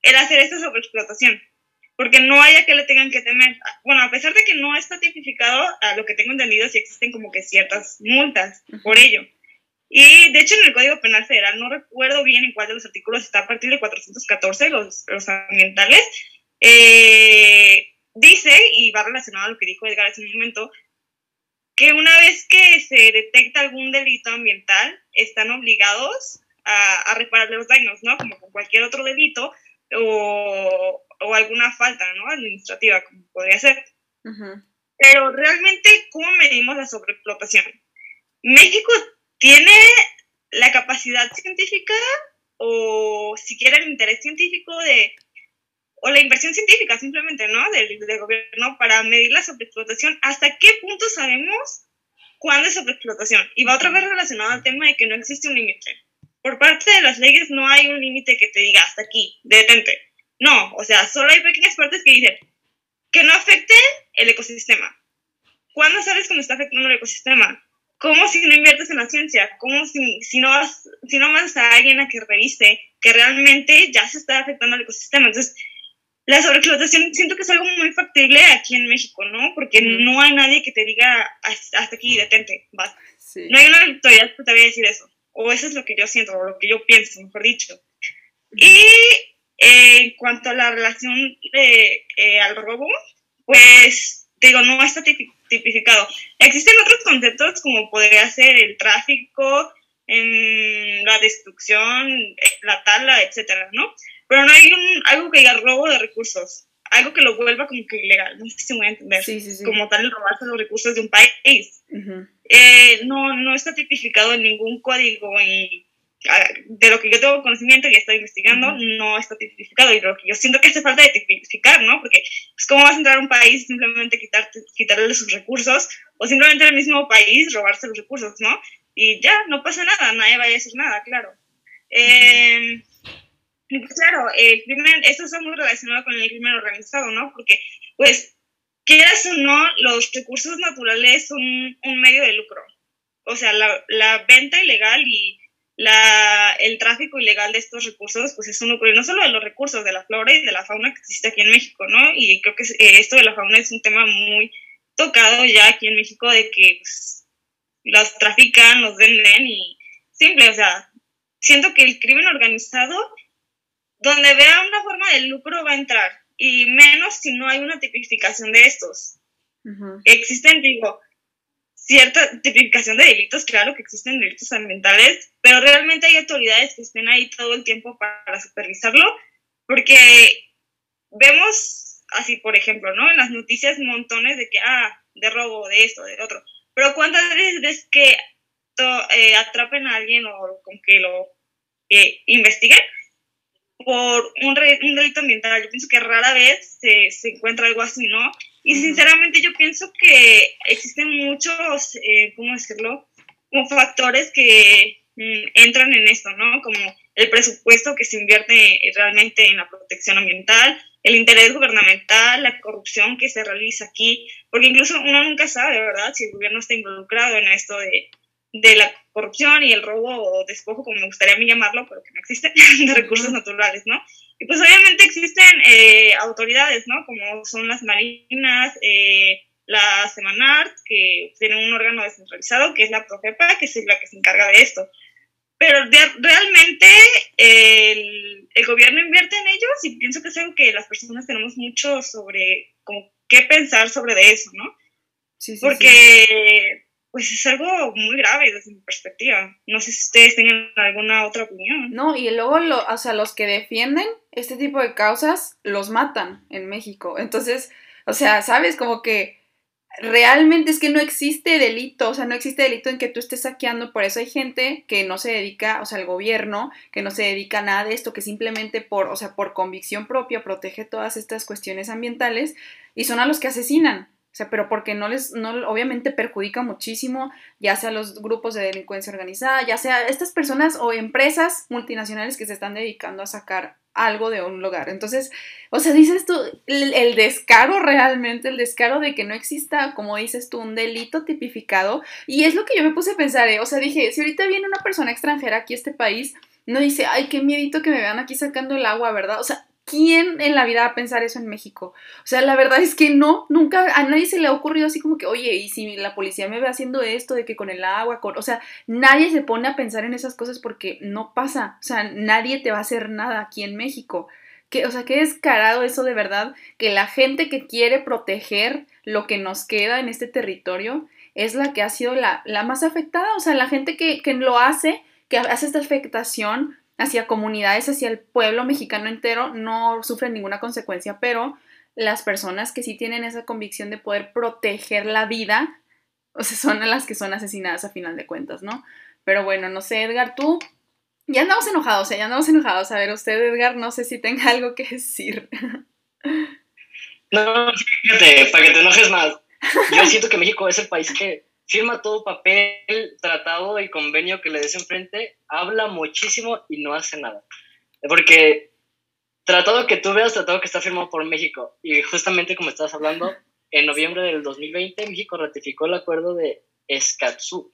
Speaker 3: el hacer esta sobreexplotación, porque no haya que le tengan que temer. Bueno, a pesar de que no está tipificado, a lo que tengo entendido, sí existen como que ciertas multas por ello. Y de hecho en el Código Penal Federal, no recuerdo bien en cuál de los artículos está a partir de 414, los, los ambientales, eh, dice, y va relacionado a lo que dijo Edgar hace un momento, que una vez que se detecta algún delito ambiental, están obligados a, reparar los daños, ¿no? Como con cualquier otro delito o, alguna falta, ¿no? Administrativa, como podría ser. Pero realmente, ¿cómo medimos la sobreexplotación? México tiene la capacidad científica o siquiera el interés científico de o la inversión científica simplemente, ¿no? Del, gobierno para medir la sobreexplotación. ¿Hasta qué punto sabemos ¿cuándo es sobreexplotación? Y va otra vez relacionado al tema de que no existe un límite. Por parte de las leyes no hay un límite que te diga hasta aquí, detente. No, o sea, solo hay pequeñas partes que dicen que no afecte el ecosistema. ¿Cuándo sabes cuando está afectando el ecosistema? ¿Cómo si no inviertes en la ciencia? ¿Cómo si, si, no vas, si no vas a alguien a que revise que realmente ya se está afectando al ecosistema? Entonces, la sobreexplotación siento que es algo muy factible aquí en México, ¿no? Porque no hay nadie que te diga hasta aquí, detente, vas. No hay una autoridad que te vaya a decir eso. O eso es lo que yo siento, o lo que yo pienso, mejor dicho. Y eh, en cuanto a la relación de, eh, al robo, pues, digo, no está tipificado. Existen otros conceptos como podría ser el tráfico, la destrucción, la tala, etcétera, ¿no? Pero no hay un, algo que diga robo de recursos, algo que lo vuelva como que ilegal, no sé si me voy a entender, sí, sí, sí. como tal el robarse los recursos de un país. eh, no, no está tipificado en ningún código y de lo que yo tengo conocimiento y estoy investigando, no está tipificado. Y lo que yo siento que hace falta de tipificar, ¿no? Porque, pues, ¿cómo vas a entrar a un país simplemente quitarte, quitarle sus recursos? O simplemente en el mismo país robarse los recursos, ¿no? Y ya, no pasa nada, nadie va a decir nada, claro. Eh, claro, el crimen, esto está muy relacionado con el crimen organizado, ¿no? Porque, pues, quieras o no, los recursos naturales son un medio de lucro. O sea, la, la venta ilegal y la, el tráfico ilegal de estos recursos, pues es un lucro, y no solo de los recursos, de la flora y de la fauna que existe aquí en México, ¿no? Y creo que eh, esto de la fauna es un tema muy tocado ya aquí en México, de que pues, los trafican, los venden y simple, o sea, siento que el crimen organizado, donde vea una forma de lucro va a entrar, y menos si no hay una tipificación de estos. Existen, digo, cierta tipificación de delitos, claro que existen delitos ambientales, pero realmente hay autoridades que estén ahí todo el tiempo para supervisarlo, porque vemos así, por ejemplo, ¿no? En las noticias montones de que, ah, de robo, de esto, de otro, pero ¿cuántas veces ves que eh, atrapen a alguien o con que lo eh, investiguen? por un, un, delito ambiental. Yo pienso que rara vez se, se encuentra algo así, ¿no? Y sinceramente yo pienso que existen muchos, eh, ¿cómo decirlo? Como factores que mm, entran en esto, ¿no? Como el presupuesto que se invierte realmente en la protección ambiental, el interés gubernamental, la corrupción que se realiza aquí, porque incluso uno nunca sabe, ¿verdad?, si el gobierno está involucrado en esto de, de la corrupción y el robo o despojo, como me gustaría a mí llamarlo, pero que no existe, de recursos naturales, ¿no? Y pues obviamente existen eh, autoridades, ¿no? Como son las marinas, eh, la Semanart, que tiene un órgano descentralizado, que es la Profepa, que es la que se encarga de esto. Pero realmente el, el, gobierno invierte en ellos y pienso que es algo que las personas tenemos mucho sobre, como, qué pensar sobre de eso, ¿no? Sí, sí, Porque pues es algo muy grave desde mi perspectiva. No sé si ustedes tengan alguna otra opinión.
Speaker 2: No, y luego, lo, o sea, los que defienden este tipo de causas los matan en México. Entonces, o sea, ¿sabes? Como que realmente es que no existe delito, o sea, no existe delito en que tú estés saqueando, por eso hay gente que no se dedica, o sea, el gobierno, que no se dedica a nada de esto, que simplemente por, o sea, por convicción propia protege todas estas cuestiones ambientales y son a los que asesinan. O sea, pero porque no les, no, obviamente perjudica muchísimo, ya sea los grupos de delincuencia organizada, ya sea estas personas o empresas multinacionales que se están dedicando a sacar algo de un lugar. Entonces, o sea, dices tú, el, descaro realmente, el descaro de que no exista, como dices tú, un delito tipificado. Y es lo que yo me puse a pensar, ¿eh? o sea, dije, si ahorita viene una persona extranjera aquí a este país, no dice, ay, qué miedito que me vean aquí sacando el agua, ¿verdad? O sea, ¿Quién en la vida va a pensar eso en México? O sea, la verdad es que no, nunca a nadie se le ha ocurrido así como que, oye, y si la policía me ve haciendo esto de que con el agua, con... o sea, nadie se pone a pensar en esas cosas porque no pasa, o sea, nadie te va a hacer nada aquí en México. Que, o sea, qué descarado eso de verdad, que la gente que quiere proteger lo que nos queda en este territorio es la que ha sido la, la más afectada, o sea, la gente que, que lo hace, que hace esta afectación, hacia comunidades, hacia el pueblo mexicano entero, no sufren ninguna consecuencia, pero las personas que sí tienen esa convicción de poder proteger la vida, o sea, son las que son asesinadas a final de cuentas, ¿no? Pero bueno, no sé, Edgar, tú ya andamos enojados, o sea, ya andamos enojados. A ver, usted, Edgar, no sé si tenga algo que decir.
Speaker 4: No, fíjate, para que te enojes más. Yo siento que México es el país que firma todo papel, tratado y convenio que le des enfrente, habla muchísimo y no hace nada. Porque tratado que tú veas, tratado que está firmado por México, y justamente como estás hablando, en noviembre del 2020 México ratificó el acuerdo de Escazú,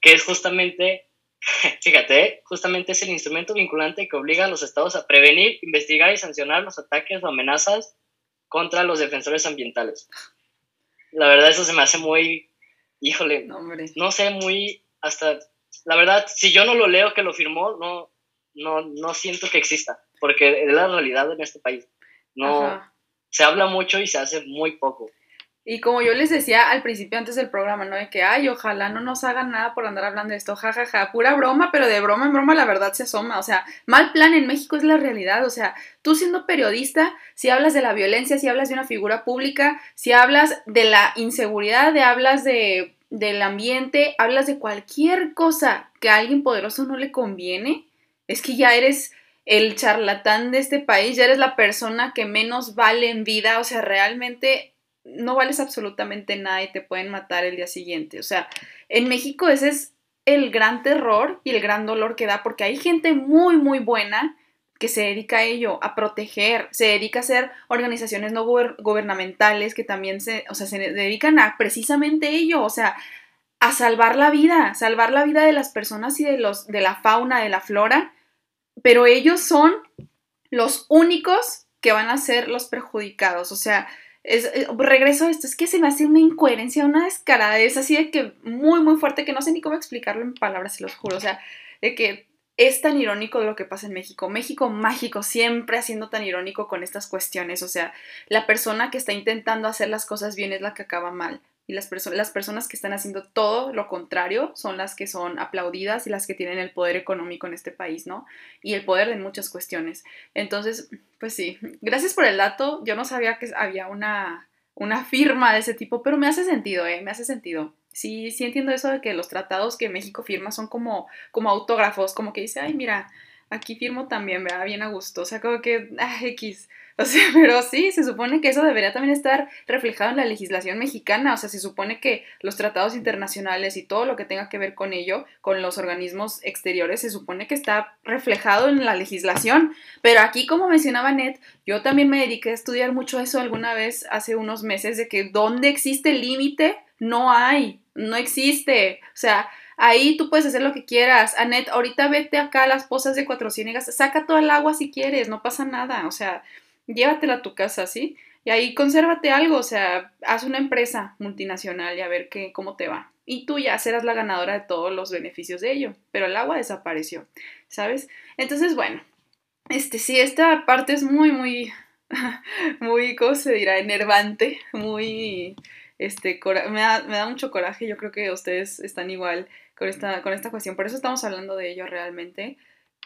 Speaker 4: que es justamente, fíjate, justamente es el instrumento vinculante que obliga a los estados a prevenir, investigar y sancionar los ataques o amenazas contra los defensores ambientales. La verdad eso se me hace muy, híjole, no, no sé, muy, hasta, la verdad, si yo no lo leo que lo firmó, no, no, no siento que exista, porque es la realidad en este país. No, se habla mucho y se hace muy poco.
Speaker 2: Y como yo les decía al principio antes del programa, ¿no? De que, ay, ojalá no nos hagan nada por andar hablando de esto, jajaja, ja, ja. pura broma, pero de broma en broma la verdad se asoma. O sea, mal plan en México es la realidad. O sea, tú siendo periodista, si hablas de la violencia, si hablas de una figura pública, si hablas de la inseguridad, de hablas de, del ambiente, hablas de cualquier cosa que a alguien poderoso no le conviene, es que ya eres el charlatán de este país, ya eres la persona que menos vale en vida, o sea, realmente no vales absolutamente nada y te pueden matar el día siguiente. O sea, en México ese es el gran terror y el gran dolor que da porque hay gente muy, muy buena que se dedica a ello, a proteger, se dedica a hacer organizaciones no gubernamentales que también se, o sea, se dedican a precisamente ello, o sea, a salvar la vida, salvar la vida de las personas y de los de la fauna, de la flora, pero ellos son los únicos que van a ser los perjudicados, o sea, es, eh, regreso a esto, es que se me hace una incoherencia, una descarada, es así de que muy, muy fuerte, que no sé ni cómo explicarlo en palabras, se los juro, o sea, de que es tan irónico lo que pasa en México. México mágico, siempre haciendo tan irónico con estas cuestiones. O sea, la persona que está intentando hacer las cosas bien es la que acaba mal y las, las personas que están haciendo todo lo contrario son las que son aplaudidas y las que tienen el poder económico en este país, ¿no? Y el poder de muchas cuestiones. Entonces, pues sí, gracias por el dato. Yo no sabía que había una, una firma de ese tipo, pero me hace sentido, ¿eh? Me hace sentido. Sí, sí entiendo eso de que los tratados que México firma son como, como autógrafos, como que dice, ay, mira, aquí firmo también, ¿verdad? Bien a gusto. O sea, como que, ah, X. O sea, pero sí, se supone que eso debería también estar reflejado en la legislación mexicana. O sea, se supone que los tratados internacionales y todo lo que tenga que ver con ello, con los organismos exteriores, se supone que está reflejado en la legislación. Pero aquí, como mencionaba Ned, yo también me dediqué a estudiar mucho eso alguna vez hace unos meses, de que dónde existe límite, no hay, no existe. O sea, Ahí tú puedes hacer lo que quieras. Anet, ahorita vete acá a las pozas de Cuatro Ciénegas, saca toda el agua si quieres, no pasa nada. O sea, llévatela a tu casa, ¿sí? Y ahí consérvate algo, o sea, haz una empresa multinacional y a ver qué, cómo te va. Y tú ya serás la ganadora de todos los beneficios de ello. Pero el agua desapareció, ¿sabes? Entonces, bueno, este sí, esta parte es muy, muy, muy, ¿cómo se dirá? Enervante, muy, este, me da, me da mucho coraje. Yo creo que ustedes están igual con esta, con esta cuestión. Por eso estamos hablando de ello realmente.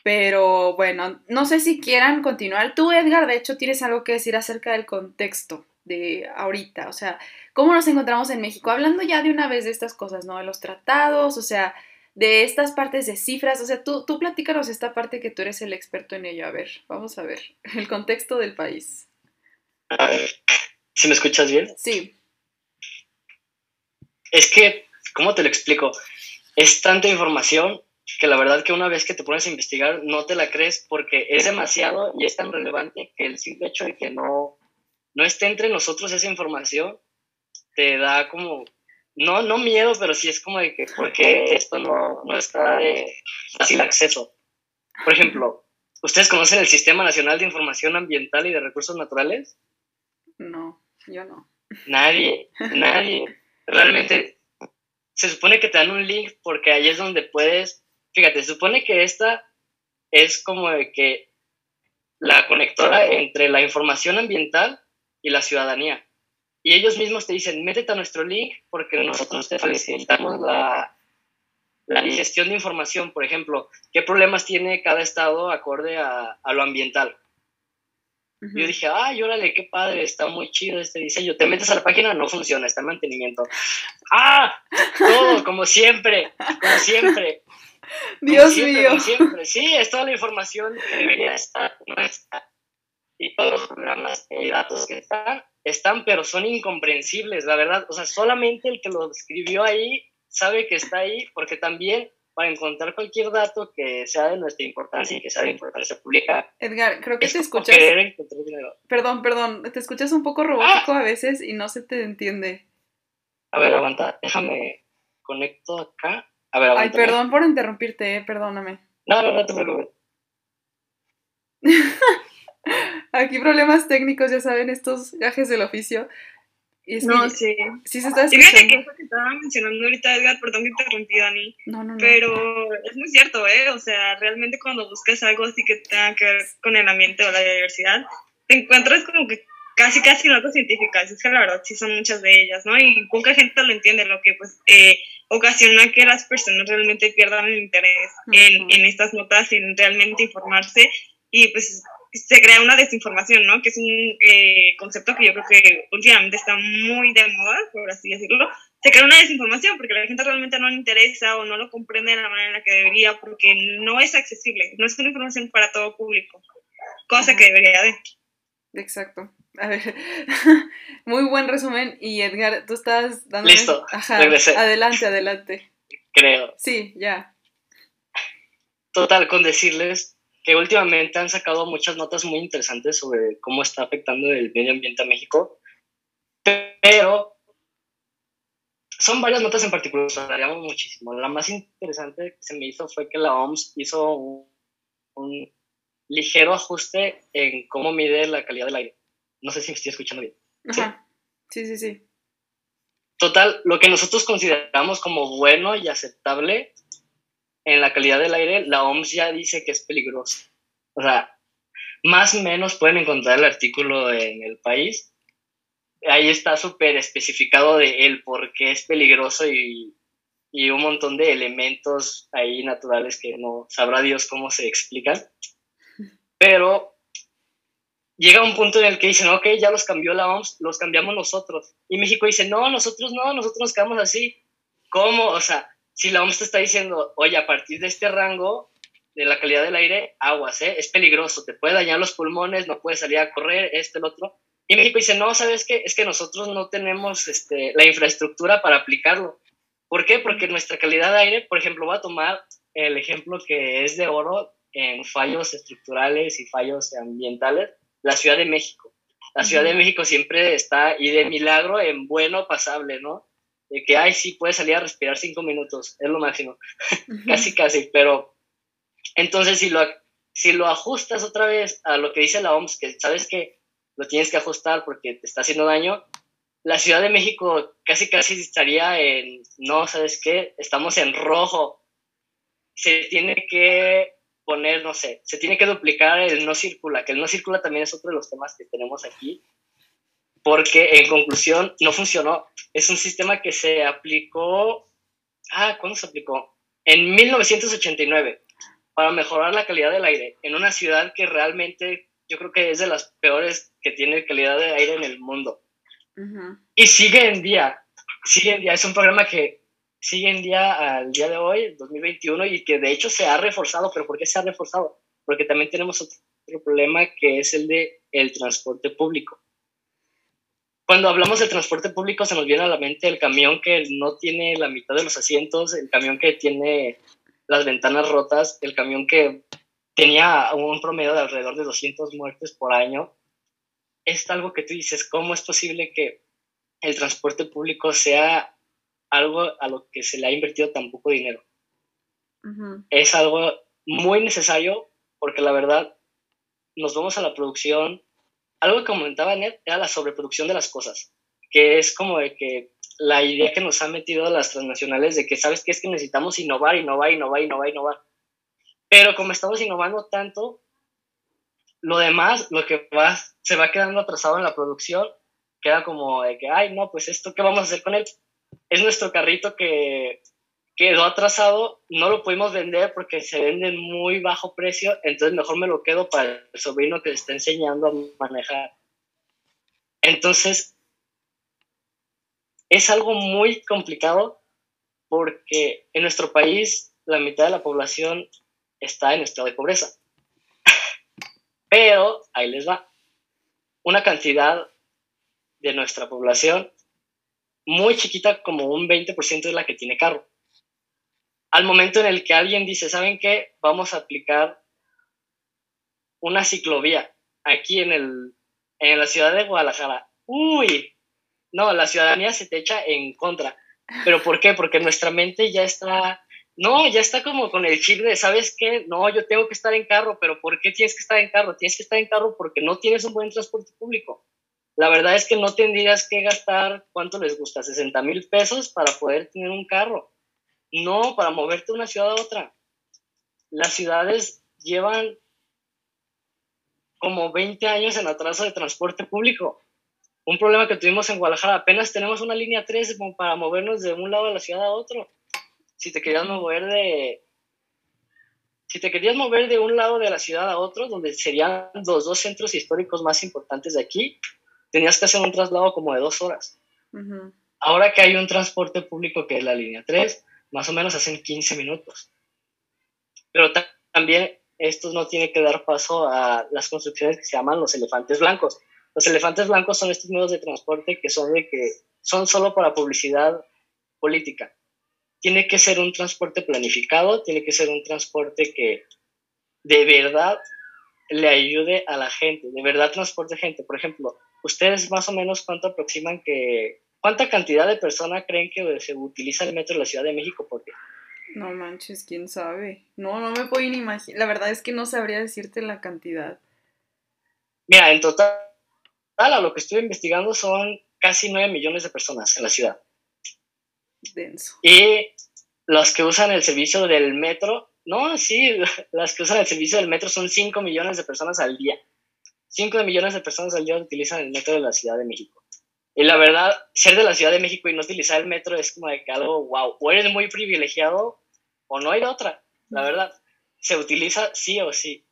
Speaker 2: Pero bueno, no sé si quieran continuar. Tú, Edgar, de hecho, tienes algo que decir acerca del contexto de ahorita. O sea, ¿cómo nos encontramos en México? Hablando ya de una vez de estas cosas, ¿no? De los tratados, o sea, de estas partes de cifras. O sea, tú, tú platícanos esta parte que tú eres el experto en ello. A ver, vamos a ver. El contexto del país.
Speaker 4: A ver, ¿si me escuchas bien?
Speaker 2: Sí.
Speaker 4: Es que, ¿cómo te lo explico? es tanta información que la verdad que una vez que te pones a investigar no te la crees porque es demasiado y es tan relevante que el simple hecho de que no, no esté entre nosotros esa información te da como, no, no miedo, pero sí es como de que porque esto no, no está de fácil acceso. Por ejemplo, ¿ustedes conocen el Sistema Nacional de Información Ambiental y de Recursos Naturales?
Speaker 2: No, yo no.
Speaker 4: Nadie, nadie. Realmente se supone que te dan un link porque ahí es donde puedes, fíjate, se supone que esta es como de que la conectora entre la información ambiental y la ciudadanía. Y ellos mismos te dicen, métete a nuestro link porque nosotros te facilitamos la, la digestión de información. Por ejemplo, ¿qué problemas tiene cada estado acorde a, a lo ambiental? Yo dije, ay, órale, qué padre, está muy chido este diseño. Te metes a la página, no funciona, está en mantenimiento. ¡Ah! Todo, como siempre, como siempre.
Speaker 2: Dios mío.
Speaker 4: Como siempre. Sí, es toda la información que debería estar, no está. Y todos los programas y datos que están, están, pero son incomprensibles, la verdad. O sea, solamente el que lo escribió ahí sabe que está ahí porque también para encontrar cualquier dato que sea de nuestra importancia y que sea de importancia pública.
Speaker 2: Edgar, creo que te escuchas. Perdón, perdón, te escuchas un poco robótico a veces y no se te entiende.
Speaker 4: A ver, aguanta, déjame conecto acá. A ver,
Speaker 2: Ay, perdón por interrumpirte, eh, perdóname.
Speaker 4: No, no, no te preocupes.
Speaker 2: Aquí problemas técnicos, ya saben, estos gajes del oficio
Speaker 3: no, sí.
Speaker 2: Sí se está
Speaker 3: escuchando. Fíjate que eso que estaba mencionando ahorita, Edgar, perdón que interrumpí, Dani.
Speaker 2: No, no, no.
Speaker 3: Pero es muy cierto, ¿eh? O sea, realmente cuando buscas algo así que tenga que ver con el ambiente o la diversidad, te encuentras como que casi, casi notas científicas. Es que la verdad sí son muchas de ellas, ¿no? Y poca gente lo entiende, lo que pues eh, ocasiona que las personas realmente pierdan el interés en, en estas notas, en realmente informarse. Y pues se crea una desinformación, ¿no? Que es un eh, concepto que yo creo que últimamente está muy de moda, por así decirlo. Se crea una desinformación porque la gente realmente no le interesa o no lo comprende de la manera en la que debería porque no es accesible, no es una información para todo público, cosa que debería de.
Speaker 2: Exacto. A ver, muy buen resumen y Edgar, tú estás dando...
Speaker 4: Listo,
Speaker 2: Ajá, adelante, adelante.
Speaker 4: Creo.
Speaker 2: Sí, ya.
Speaker 4: Total, con decirles que últimamente han sacado muchas notas muy interesantes sobre cómo está afectando el medio ambiente a México, pero son varias notas en particular, hablaríamos muchísimo. La más interesante que se me hizo fue que la OMS hizo un, ligero ajuste en cómo mide la calidad del aire. No sé si me estoy escuchando bien.
Speaker 2: Ajá. Sí, sí, sí.
Speaker 4: Total, lo que nosotros consideramos como bueno y aceptable en la calidad del aire, la OMS ya dice que es peligroso. O sea, más o menos pueden encontrar el artículo en el país. Ahí está súper especificado de el por qué es peligroso y, y, un montón de elementos ahí naturales que no sabrá Dios cómo se explican. Pero llega un punto en el que dicen, ok, ya los cambió la OMS, los cambiamos nosotros. Y México dice, no, nosotros no, nosotros nos quedamos así. ¿Cómo? O sea, si la OMS te está diciendo, oye, a partir de este rango de la calidad del aire, aguas, ¿eh? es peligroso, te puede dañar los pulmones, no puedes salir a correr, esto, el otro. Y México dice, no, ¿sabes qué? Es que nosotros no tenemos este, la infraestructura para aplicarlo. ¿Por qué? Porque nuestra calidad de aire, por ejemplo, voy a tomar el ejemplo que es de oro en fallos estructurales y fallos ambientales, la Ciudad de México. La Ciudad de México siempre está, y de milagro, en bueno pasable, ¿no? de que, ay, sí, puedes salir a respirar cinco minutos, es lo máximo, casi, casi, pero entonces si lo, si lo ajustas otra vez a lo que dice la OMS, que sabes que lo tienes que ajustar porque te está haciendo daño, la Ciudad de México casi, casi estaría en, no, ¿sabes qué? Estamos en rojo. Se tiene que poner, no sé, se tiene que duplicar el no circula, que el no circula también es otro de los temas que tenemos aquí, porque en conclusión no funcionó. Es un sistema que se aplicó, ah, ¿cuándo se aplicó? En 1989, para mejorar la calidad del aire, en una ciudad que realmente yo creo que es de las peores que tiene calidad de aire en el mundo. Y sigue en día, sigue en día, es un programa que sigue en día al día de hoy, 2021, y que de hecho se ha reforzado, pero ¿por qué se ha reforzado? Porque también tenemos otro problema que es el de el transporte público cuando hablamos de transporte público se nos viene a la mente el camión que no tiene la mitad de los asientos, el camión que tiene las ventanas rotas, el camión que tenía un promedio de alrededor de 200 muertes por año. Es algo que tú dices, ¿cómo es posible que el transporte público sea algo a lo que se le ha invertido tan poco dinero? Es algo muy necesario porque la verdad nos vamos a la producción algo que comentaba Ned era la sobreproducción de las cosas, que es como de que la idea que nos han metido las transnacionales de que, ¿sabes qué? Es que necesitamos innovar, innovar, innovar, innovar, innovar. Pero como estamos innovando tanto, lo demás, lo que va, se va quedando atrasado en la producción, queda como de que, ay, no, pues esto, ¿qué vamos a hacer con él? Es nuestro carrito que quedó atrasado, no lo pudimos vender porque se vende en muy bajo precio, entonces mejor me lo quedo para el sobrino que está enseñando a manejar. Entonces, es algo muy complicado porque en nuestro país la mitad de la población está en estado de pobreza. Pero, ahí les va, una cantidad de nuestra población muy chiquita, como un 20% es la que tiene carro. Al momento en el que alguien dice, ¿saben qué? Vamos a aplicar una ciclovía aquí en, el, en la ciudad de Guadalajara. Uy, no, la ciudadanía se te echa en contra. ¿Pero por qué? Porque nuestra mente ya está, no, ya está como con el chip de, ¿sabes qué? No, yo tengo que estar en carro, pero ¿por qué tienes que estar en carro? Tienes que estar en carro porque no tienes un buen transporte público. La verdad es que no tendrías que gastar, ¿cuánto les gusta? 60 mil pesos para poder tener un carro. No, para moverte de una ciudad a otra. Las ciudades llevan como 20 años en atraso de transporte público. Un problema que tuvimos en Guadalajara, apenas tenemos una línea 3 para movernos de un lado de la ciudad a otro. Si te querías mover de si te querías mover de un lado de la ciudad a otro, donde serían los dos centros históricos más importantes de aquí, tenías que hacer un traslado como de dos horas. Ahora que hay un transporte público que es la línea 3, más o menos hacen 15 minutos. Pero también esto no tiene que dar paso a las construcciones que se llaman los elefantes blancos. Los elefantes blancos son estos medios de transporte que son de que son solo para publicidad política. Tiene que ser un transporte planificado, tiene que ser un transporte que de verdad le ayude a la gente, de verdad transporte gente. Por ejemplo, ¿Ustedes más o menos cuánto aproximan que, cuánta cantidad de personas creen que se utiliza el metro de la Ciudad de México por día?
Speaker 2: No manches, quién sabe. No, no me puedo ni imaginar. La verdad es que no sabría decirte la cantidad.
Speaker 4: Mira, en total, a lo que estoy investigando son casi 9 millones de personas en la ciudad.
Speaker 2: Denso.
Speaker 4: Y los que usan el servicio del metro, no, sí, las que usan el servicio del metro son 5 millones de personas al día. 5 millones de personas al día utilizan el metro de la Ciudad de México. Y la verdad, ser de la Ciudad de México y no utilizar el metro es como de que algo, wow, o eres muy privilegiado o no hay otra, la verdad. Se utiliza sí o sí.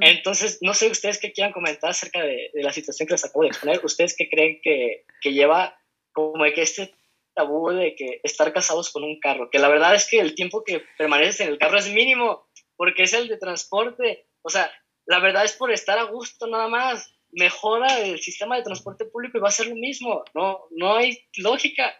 Speaker 4: Entonces, no sé ustedes qué quieran comentar acerca de, la situación que les acabo de exponer. ¿Ustedes qué creen que, que lleva como de que este tabú de que estar casados con un carro? Que la verdad es que el tiempo que permaneces en el carro es mínimo, porque es el de transporte. O sea, la verdad es por estar a gusto nada más. Mejora el sistema de transporte público y va a ser lo mismo. No, no hay lógica.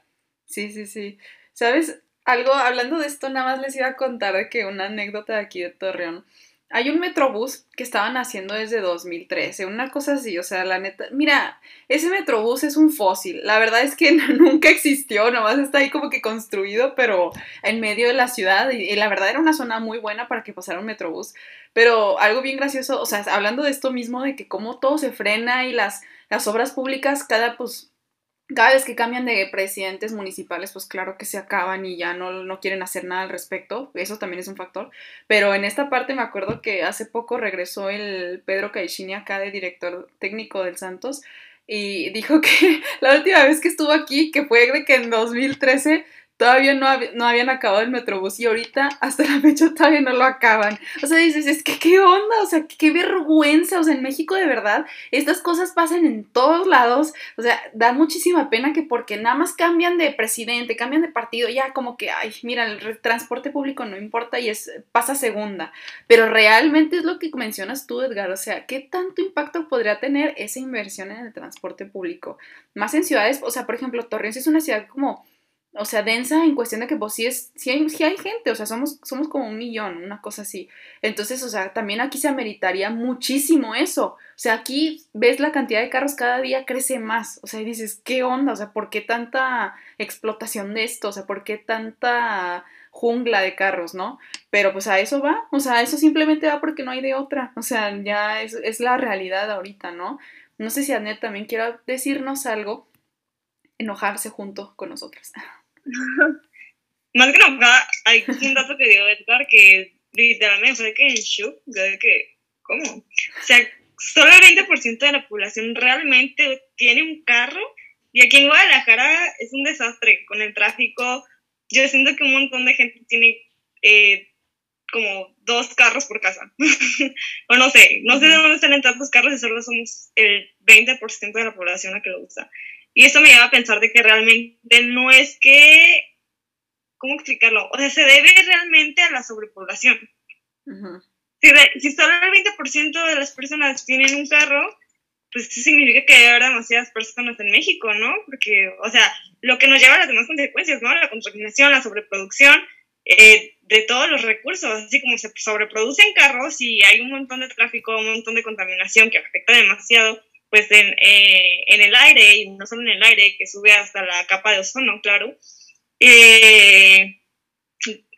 Speaker 2: Sí, sí, sí. ¿Sabes? Algo, hablando de esto, nada más les iba a contar que una anécdota de aquí de Torreón. Hay un Metrobús que estaban haciendo desde 2013, una cosa así, o sea, la neta, mira, ese Metrobús es un fósil, la verdad es que nunca existió, nomás está ahí como que construido, pero en medio de la ciudad, y, la verdad era una zona muy buena para que pasara un Metrobús, pero algo bien gracioso, o sea, hablando de esto mismo, de que como todo se frena y las, las obras públicas, cada, pues, cada vez que cambian de presidentes municipales, pues claro que se acaban y ya no, no, quieren hacer nada al respecto. Eso también es un factor. Pero en esta parte me acuerdo que hace poco regresó el Pedro Caixini acá de director técnico del Santos y dijo que la última vez que estuvo aquí, que fue que en 2013 todavía no, no habían acabado el Metrobús y ahorita hasta la fecha todavía no lo acaban. O sea, dices, es que qué onda, o sea, qué vergüenza, o sea, en México de verdad estas cosas pasan en todos lados, o sea, da muchísima pena que porque nada más cambian de presidente, cambian de partido, ya como que, ay, mira, el transporte público no importa y es pasa segunda, pero realmente es lo que mencionas tú, Edgar, o sea, ¿qué tanto impacto podría tener esa inversión en el transporte público? Más en ciudades, o sea, por ejemplo, Torreón es una ciudad como o sea, densa en cuestión de que pues sí, es, sí, hay, hay gente, o sea, somos, somos como un millón, una cosa así. Entonces, o sea, también aquí se ameritaría muchísimo eso. O sea, aquí ves la cantidad de carros cada día crece más. O sea, y dices, ¿qué onda? O sea, ¿por qué tanta explotación de esto? O sea, ¿por qué tanta jungla de carros, no? Pero pues a eso va, o sea, eso simplemente va porque no hay de otra. O sea, ya es, es la realidad ahorita, ¿no? No sé si Anet también quiera decirnos algo, enojarse junto con nosotros.
Speaker 3: Más que nada, hay un dato que dio Edgar que literalmente me que en shock, de que, ¿cómo? O sea, solo el 20% de la población realmente tiene un carro y aquí en Guadalajara es un desastre con el tráfico. Yo siento que un montón de gente tiene eh, como dos carros por casa. o no sé, no sé de dónde están tantos carros y solo somos el 20% de la población la que lo usa. Y eso me lleva a pensar de que realmente no es que, ¿cómo explicarlo? O sea, se debe realmente a la sobrepoblación. si, si, solo el 20% de las personas tienen un carro, pues eso significa que hay ahora demasiadas personas en México, ¿no? Porque, o sea, lo que nos lleva a las demás consecuencias, ¿no? La contaminación, la sobreproducción eh, de todos los recursos, así como se sobreproducen carros y hay un montón de tráfico, un montón de contaminación que afecta demasiado, pues en, eh, en el aire, y no solo en el aire, que sube hasta la capa de ozono, claro. Eh,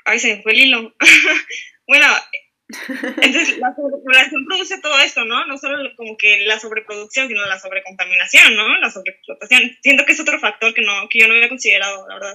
Speaker 3: ay, se me fue el hilo. bueno, entonces, la sobrepoblación produce todo esto, ¿no? No solo como que la sobreproducción, sino la sobrecontaminación, ¿no? La sobreexplotación. Siento que es otro factor que, no, que yo no había considerado, la verdad.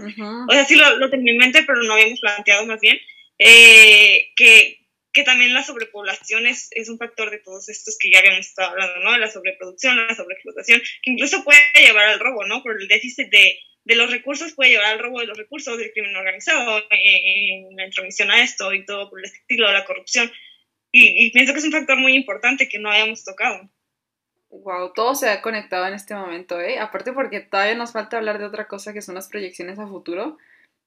Speaker 3: O sea, sí lo, lo, tenía en mente, pero no habíamos planteado más bien. Eh, que, que también la sobrepoblación es, es, un factor de todos estos que ya habíamos estado hablando, ¿no? La sobreproducción, la sobreexplotación, que incluso puede llevar al robo, ¿no? Por el déficit de, de los recursos puede llevar al robo de los recursos del crimen organizado, eh, en la intromisión a esto y todo por el estilo de la corrupción. Y, y, pienso que es un factor muy importante que no habíamos tocado.
Speaker 2: Wow, todo se ha conectado en este momento, ¿eh? Aparte porque todavía nos falta hablar de otra cosa que son las proyecciones a futuro.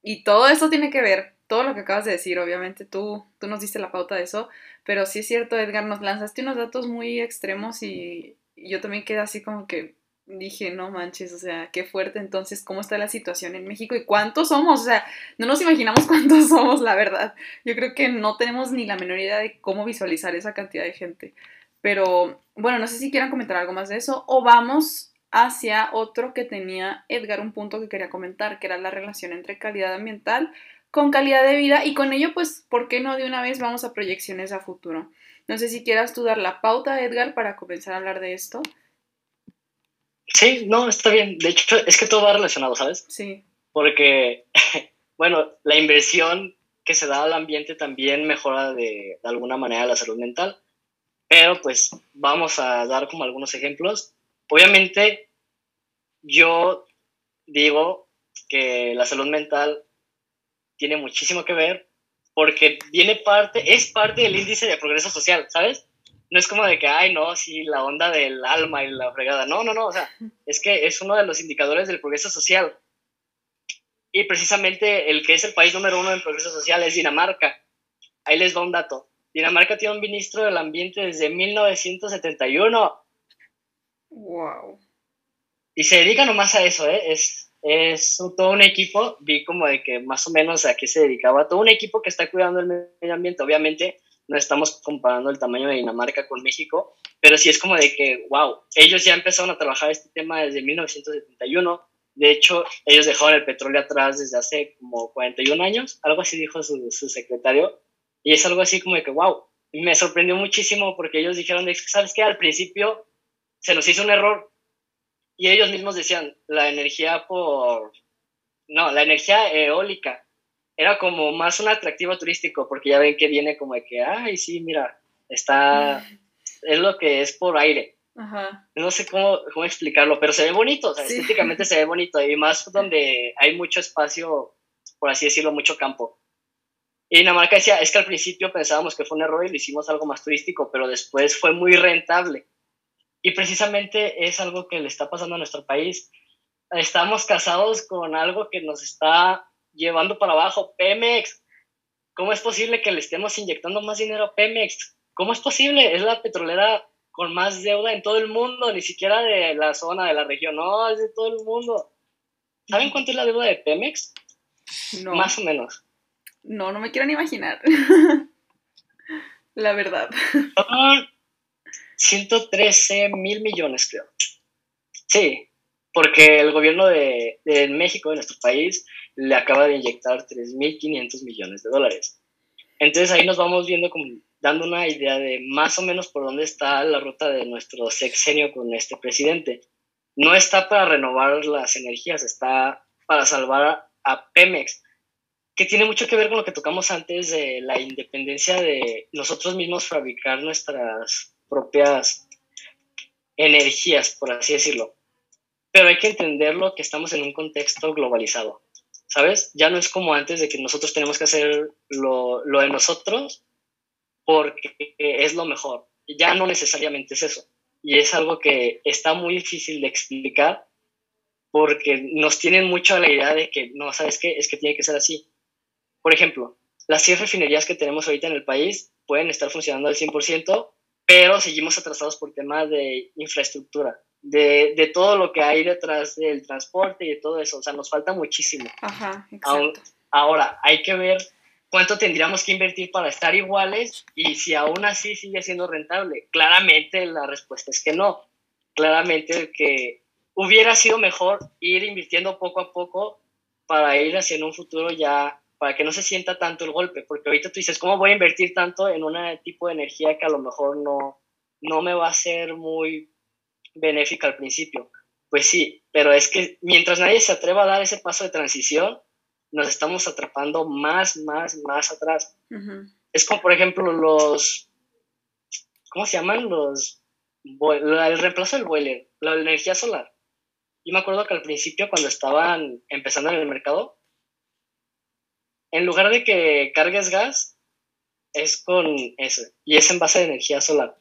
Speaker 2: Y todo esto tiene que ver, todo lo que acabas de decir, obviamente tú, tú nos diste la pauta de eso, pero sí es cierto, Edgar, nos lanzaste unos datos muy extremos y yo también quedé así como que, dije, no manches, o sea, qué fuerte entonces, cómo está la situación en México y cuántos somos, o sea, no nos imaginamos cuántos somos, la verdad. Yo creo que no tenemos ni la menor idea de cómo visualizar esa cantidad de gente. Pero bueno, no sé si quieran comentar algo más de eso o vamos hacia otro que tenía Edgar, un punto que quería comentar, que era la relación entre calidad ambiental con calidad de vida y con ello, pues, ¿por qué no de una vez vamos a proyecciones a futuro? No sé si quieras tú dar la pauta, Edgar, para comenzar a hablar de esto.
Speaker 4: Sí, no, está bien. De hecho, es que todo va relacionado, ¿sabes?
Speaker 2: Sí.
Speaker 4: Porque, bueno, la inversión que se da al ambiente también mejora de, de, alguna manera la salud mental. Pero pues vamos a dar como algunos ejemplos. Obviamente, yo digo que la salud mental tiene muchísimo que ver porque viene parte, es parte del índice de progreso social, ¿sabes? no es como de que, ay, no, sí, la onda del alma y la fregada. No, no, no, o sea, es que es uno de los indicadores del progreso social. Y precisamente el que es el país número uno en progreso social es Dinamarca. Ahí les va un dato. Dinamarca tiene un ministro del ambiente desde 1971.
Speaker 2: Wow.
Speaker 4: Y se dedica nomás a eso, ¿eh? Es, es todo un equipo, vi como de que más o menos a qué se dedicaba, todo un equipo que está cuidando el medio ambiente. Obviamente, no estamos comparando el tamaño de Dinamarca con México, pero sí es como de que, wow, ellos ya empezaron a trabajar este tema desde 1971. De hecho, ellos dejaron el petróleo atrás desde hace como 41 años, algo así dijo su, su secretario. Y es algo así como de que, wow, me sorprendió muchísimo porque ellos dijeron, ¿sabes qué? Al principio se nos hizo un error. Y ellos mismos decían, la energía por... No, la energía eólica era como más un atractivo turístico, porque ya ven que viene como de que, ay, sí, mira, está, es lo que es por aire.
Speaker 2: Ajá.
Speaker 4: No sé cómo, cómo explicarlo, pero se ve bonito, o sea, sí. estéticamente se ve bonito, y más donde hay mucho espacio, por así decirlo, mucho campo. Y Dinamarca decía, es que al principio pensábamos que fue un error y lo hicimos algo más turístico, pero después fue muy rentable. Y precisamente es algo que le está pasando a nuestro país. Estamos casados con algo que nos está llevando para abajo. Pemex, ¿cómo es posible que le estemos inyectando más dinero a Pemex? ¿Cómo es posible? Es la petrolera con más deuda en todo el mundo, ni siquiera de la zona, de la región, no, es de todo el mundo. ¿Saben cuánto es la deuda de Pemex?
Speaker 2: No.
Speaker 4: Más o menos.
Speaker 2: No, no me quiero ni imaginar. la verdad.
Speaker 4: Son 113 mil millones, creo. Sí, porque el gobierno de, México, de nuestro país, le acaba de inyectar 3.500 millones de dólares. Entonces ahí nos vamos viendo como dando una idea de más o menos por dónde está la ruta de nuestro sexenio con este presidente. No está para renovar las energías, está para salvar a Pemex, que tiene mucho que ver con lo que tocamos antes de la independencia de nosotros mismos fabricar nuestras propias energías, por así decirlo. Pero hay que entenderlo que estamos en un contexto globalizado. ¿sabes? Ya no es como antes de que nosotros tenemos que hacer lo, lo de nosotros porque es lo mejor. Ya no necesariamente es eso. Y es algo que está muy difícil de explicar porque nos tienen mucho a la idea de que, no, ¿sabes qué? Es que tiene que ser así. Por ejemplo, las 100 refinerías que tenemos ahorita en el país pueden estar funcionando al 100%, pero seguimos atrasados por temas de infraestructura, de, de, todo lo que hay detrás del transporte y de todo eso. O sea, nos falta muchísimo.
Speaker 2: Ajá.
Speaker 4: Ahora, hay que ver cuánto tendríamos que invertir para estar iguales y si aún así sigue siendo rentable. Claramente la respuesta es que no. Claramente que hubiera sido mejor ir invirtiendo poco a poco para ir hacia un futuro ya, para que no se sienta tanto el golpe, porque ahorita tú dices, ¿cómo voy a invertir tanto en un tipo de energía que a lo mejor no, no me va a ser muy benéfica al principio? Pues sí, pero es que mientras nadie se atreva a dar ese paso de transición, nos estamos atrapando más, más, más atrás. Es como, por ejemplo, los, ¿cómo se llaman? Los, el reemplazo del boiler, la energía solar. Yo me acuerdo que al principio, cuando estaban empezando en el mercado, en lugar de que cargues gas, es con eso, y es en base de energía solar.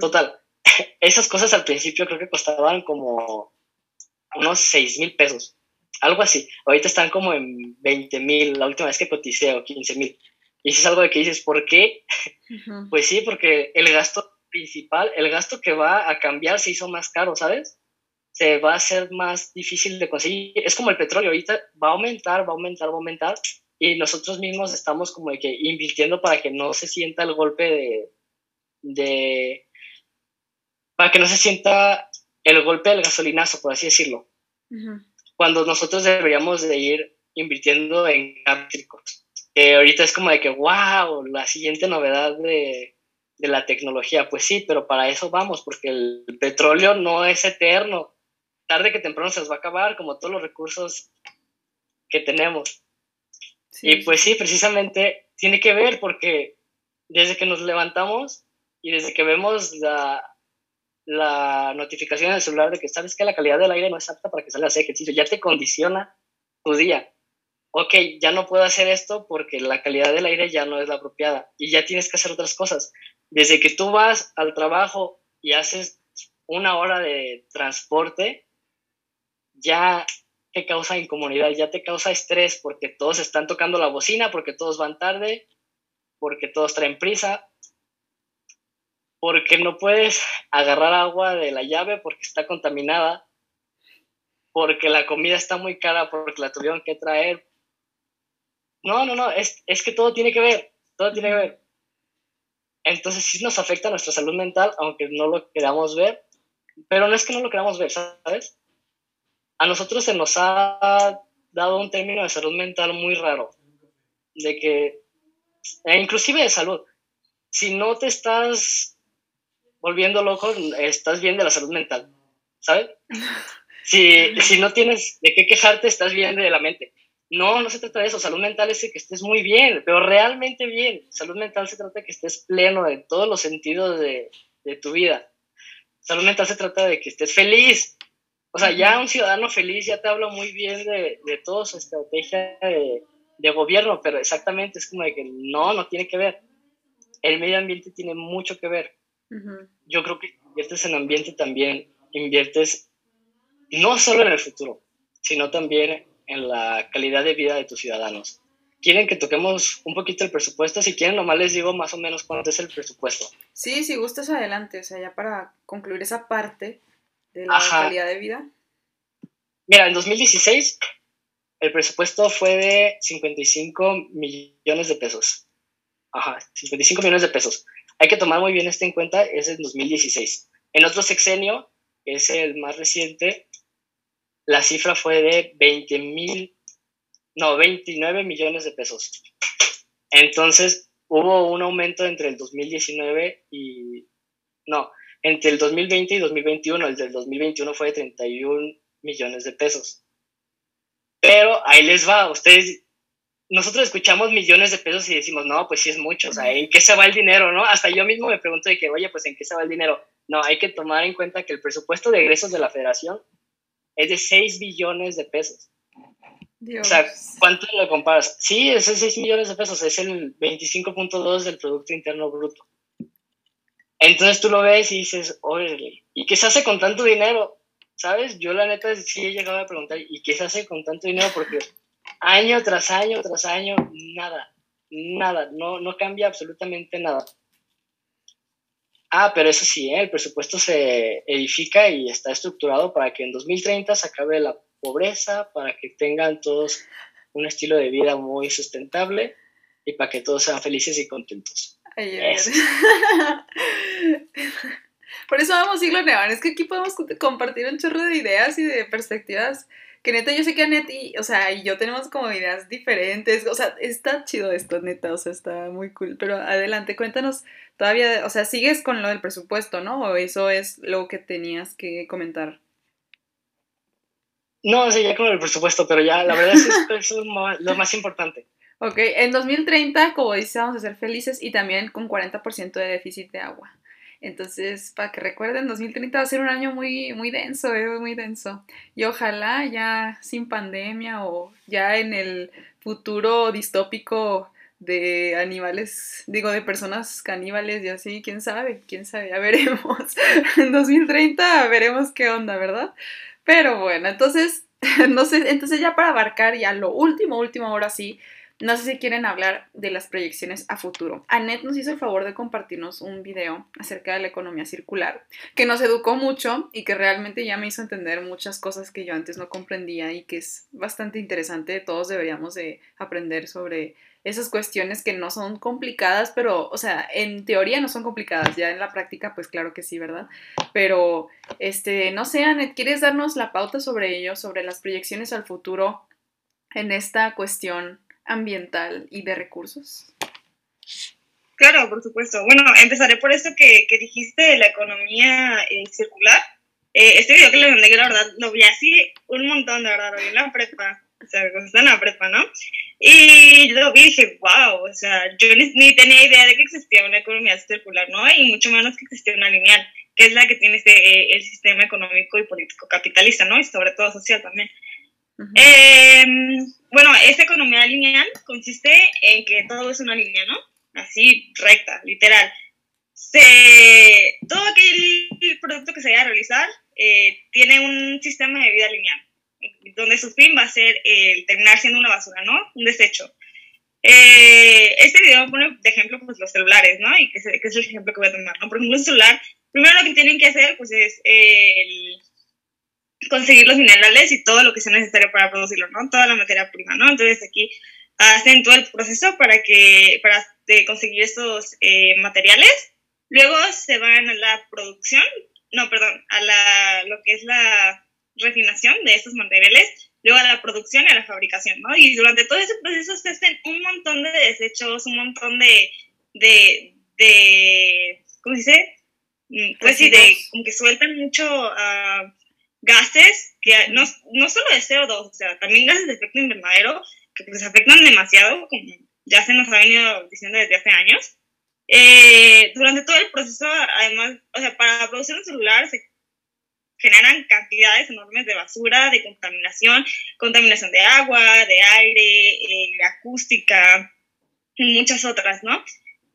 Speaker 4: Total, esas cosas al principio creo que costaban como unos 6 mil pesos, algo así. Ahorita están como en 20 mil, la última vez que coticé, o 15 mil. Y eso es algo de que dices, ¿por qué? Pues sí, porque el gasto principal, el gasto que va a cambiar se hizo más caro, ¿sabes? Se va a ser más difícil de conseguir. Es como el petróleo, ahorita va a aumentar, va a aumentar, va a aumentar, y nosotros mismos estamos como de que invirtiendo para que no se sienta el golpe de, de para que no se sienta el golpe del gasolinazo, por así decirlo. Cuando nosotros deberíamos de ir invirtiendo en eléctricos. ahorita es como de que, wow, la siguiente novedad de, de la tecnología. Pues sí, pero para eso vamos, porque el petróleo no es eterno tarde que temprano se nos va a acabar, como todos los recursos que tenemos. Y pues sí, precisamente tiene que ver porque desde que nos levantamos y desde que vemos la, la notificación en el celular de que sabes que la calidad del aire no es apta para que salgas a hacer ejercicio, ya te condiciona tu día. Ok, ya no puedo hacer esto porque la calidad del aire ya no es la apropiada y ya tienes que hacer otras cosas. Desde que tú vas al trabajo y haces una hora de transporte, ya te causa incomodidad, ya te causa estrés porque todos están tocando la bocina, porque todos van tarde, porque todos traen prisa, porque no puedes agarrar agua de la llave porque está contaminada, porque la comida está muy cara, porque la tuvieron que traer. No, no, no, es, es que todo tiene que ver, todo tiene que ver. Entonces sí nos afecta nuestra salud mental, aunque no lo queramos ver, pero no es que no lo queramos ver, ¿sabes? A nosotros se nos ha dado un término de salud mental muy raro, de que, e inclusive de salud, si no te estás volviendo loco, estás bien de la salud mental, ¿sabes? Si, si no tienes de qué quejarte, estás bien de la mente. No, no se trata de eso. Salud mental es que estés muy bien, pero realmente bien. Salud mental se trata de que estés pleno de todos los sentidos de, de tu vida. Salud mental se trata de que estés feliz, o sea, ya un ciudadano feliz ya te habla muy bien de, de toda su estrategia de, de, gobierno, pero exactamente es como de que no, no tiene que ver. El medio ambiente tiene mucho que ver. Yo creo que inviertes en ambiente también, inviertes no solo en el futuro, sino también en la calidad de vida de tus ciudadanos. ¿Quieren que toquemos un poquito el presupuesto? Si quieren, nomás les digo más o menos cuánto es el presupuesto.
Speaker 2: Sí, si gustas adelante, o sea, ya para concluir esa parte, de la calidad de vida?
Speaker 4: Mira, en 2016 el presupuesto fue de 55 millones de pesos. Ajá, 55 millones de pesos. Hay que tomar muy bien esto en cuenta, es en 2016. En otro sexenio, que es el más reciente, la cifra fue de 20 mil, no, 29 millones de pesos. Entonces, hubo un aumento entre el 2019 y, no, entre el 2020 y 2021, el del 2021 fue de 31 millones de pesos. Pero ahí les va, ustedes, nosotros escuchamos millones de pesos y decimos, no, pues sí es mucho, o sea, ¿en qué se va el dinero, no? Hasta yo mismo me pregunto de que, oye, pues ¿en qué se va el dinero? No, hay que tomar en cuenta que el presupuesto de egresos de la federación es de 6 billones de pesos. O sea, ¿cuánto lo comparas? Sí, esos 6 millones de pesos es el 25.2 del Producto Interno Bruto. Entonces tú lo ves y dices, oye, ¿y qué se hace con tanto dinero? ¿Sabes? Yo la neta sí he llegado a preguntar, ¿y qué se hace con tanto dinero? Porque año tras año tras año, nada, nada, no, no cambia absolutamente nada. Ah, pero eso sí, ¿eh? el presupuesto se edifica y está estructurado para que en 2030 se acabe la pobreza, para que tengan todos un estilo de vida muy sustentable y para que todos sean felices y contentos.
Speaker 2: Por eso vamos siglo neón, es que aquí podemos compartir un chorro de ideas y de perspectivas que neta yo sé que a y, o sea, y yo tenemos como ideas diferentes, o sea, está chido esto, neta, o sea, está muy cool, pero adelante, cuéntanos todavía, o sea, sigues con lo del presupuesto, ¿no? O eso es lo que tenías que comentar.
Speaker 4: No, sí, ya con el presupuesto, pero ya, la verdad es que eso es lo más importante.
Speaker 2: Ok, en 2030, como dice, vamos a ser felices y también con 40% de déficit de agua. Entonces, para que recuerden, 2030 va a ser un año muy, muy denso, eh, muy denso. Y ojalá ya sin pandemia o ya en el futuro distópico de animales, digo, de personas caníbales y así, quién sabe, quién sabe, ya veremos. en 2030 veremos qué onda, ¿verdad? Pero bueno, entonces, no sé, entonces ya para abarcar ya lo último, último, ahora sí, no sé si quieren hablar de las proyecciones a futuro. Annette nos hizo el favor de compartirnos un video acerca de la economía circular, que nos educó mucho y que realmente ya me hizo entender muchas cosas que yo antes no comprendía y que es bastante interesante. Todos deberíamos de aprender sobre esas cuestiones que no son complicadas, pero, o sea, en teoría no son complicadas, ya en la práctica, pues claro que sí, ¿verdad? Pero, este, no sé, Annette, ¿quieres darnos la pauta sobre ello, sobre las proyecciones al futuro en esta cuestión ambiental y de recursos?
Speaker 3: Claro, por supuesto. Bueno, empezaré por eso que, que dijiste de la economía eh, circular. Eh, este video que le mandé, la verdad, lo vi así un montón, de verdad, lo vi en la prepa. O sea, cuando está en la prepa, ¿no? Y lo vi y dije, wow, o sea, yo ni, ni, tenía idea de que existía una economía circular, ¿no? Y mucho menos que existía una lineal, que es la que tiene este, eh, el sistema económico y político capitalista, ¿no? Y sobre todo social también. Eh, bueno, esta economía lineal consiste en que todo es una línea, ¿no? Así, recta, literal. Se, todo aquel producto que se vaya a realizar eh, tiene un sistema de vida lineal, donde su fin va a ser el terminar siendo una basura, ¿no? Un desecho. Eh, este video pone de ejemplo pues, los celulares, ¿no? Y que, es el ejemplo que voy a tomar, ¿no? Por un celular, primero lo que tienen que hacer pues es el conseguir los minerales y todo lo que sea necesario para producirlo, ¿no? Toda la materia prima, ¿no? Entonces aquí hacen todo el proceso para, que, para conseguir estos eh, materiales. Luego se van a la producción, no, perdón, a la, lo que es la refinación de estos materiales, luego a la producción y a la fabricación, ¿no? Y durante todo ese proceso se hacen un montón de desechos, un montón de, de, de ¿cómo se dice? Mm, pues sí, de, como que sueltan mucho... Uh, gases que no, no solo de CO2, o sea, también gases de efecto invernadero que pues afectan demasiado, como ya se nos ha venido diciendo desde hace años. Eh, durante todo el proceso, además, o sea, para producir un celular se generan cantidades enormes de basura, de contaminación, contaminación de agua, de aire, eh, acústica, y muchas otras, ¿no?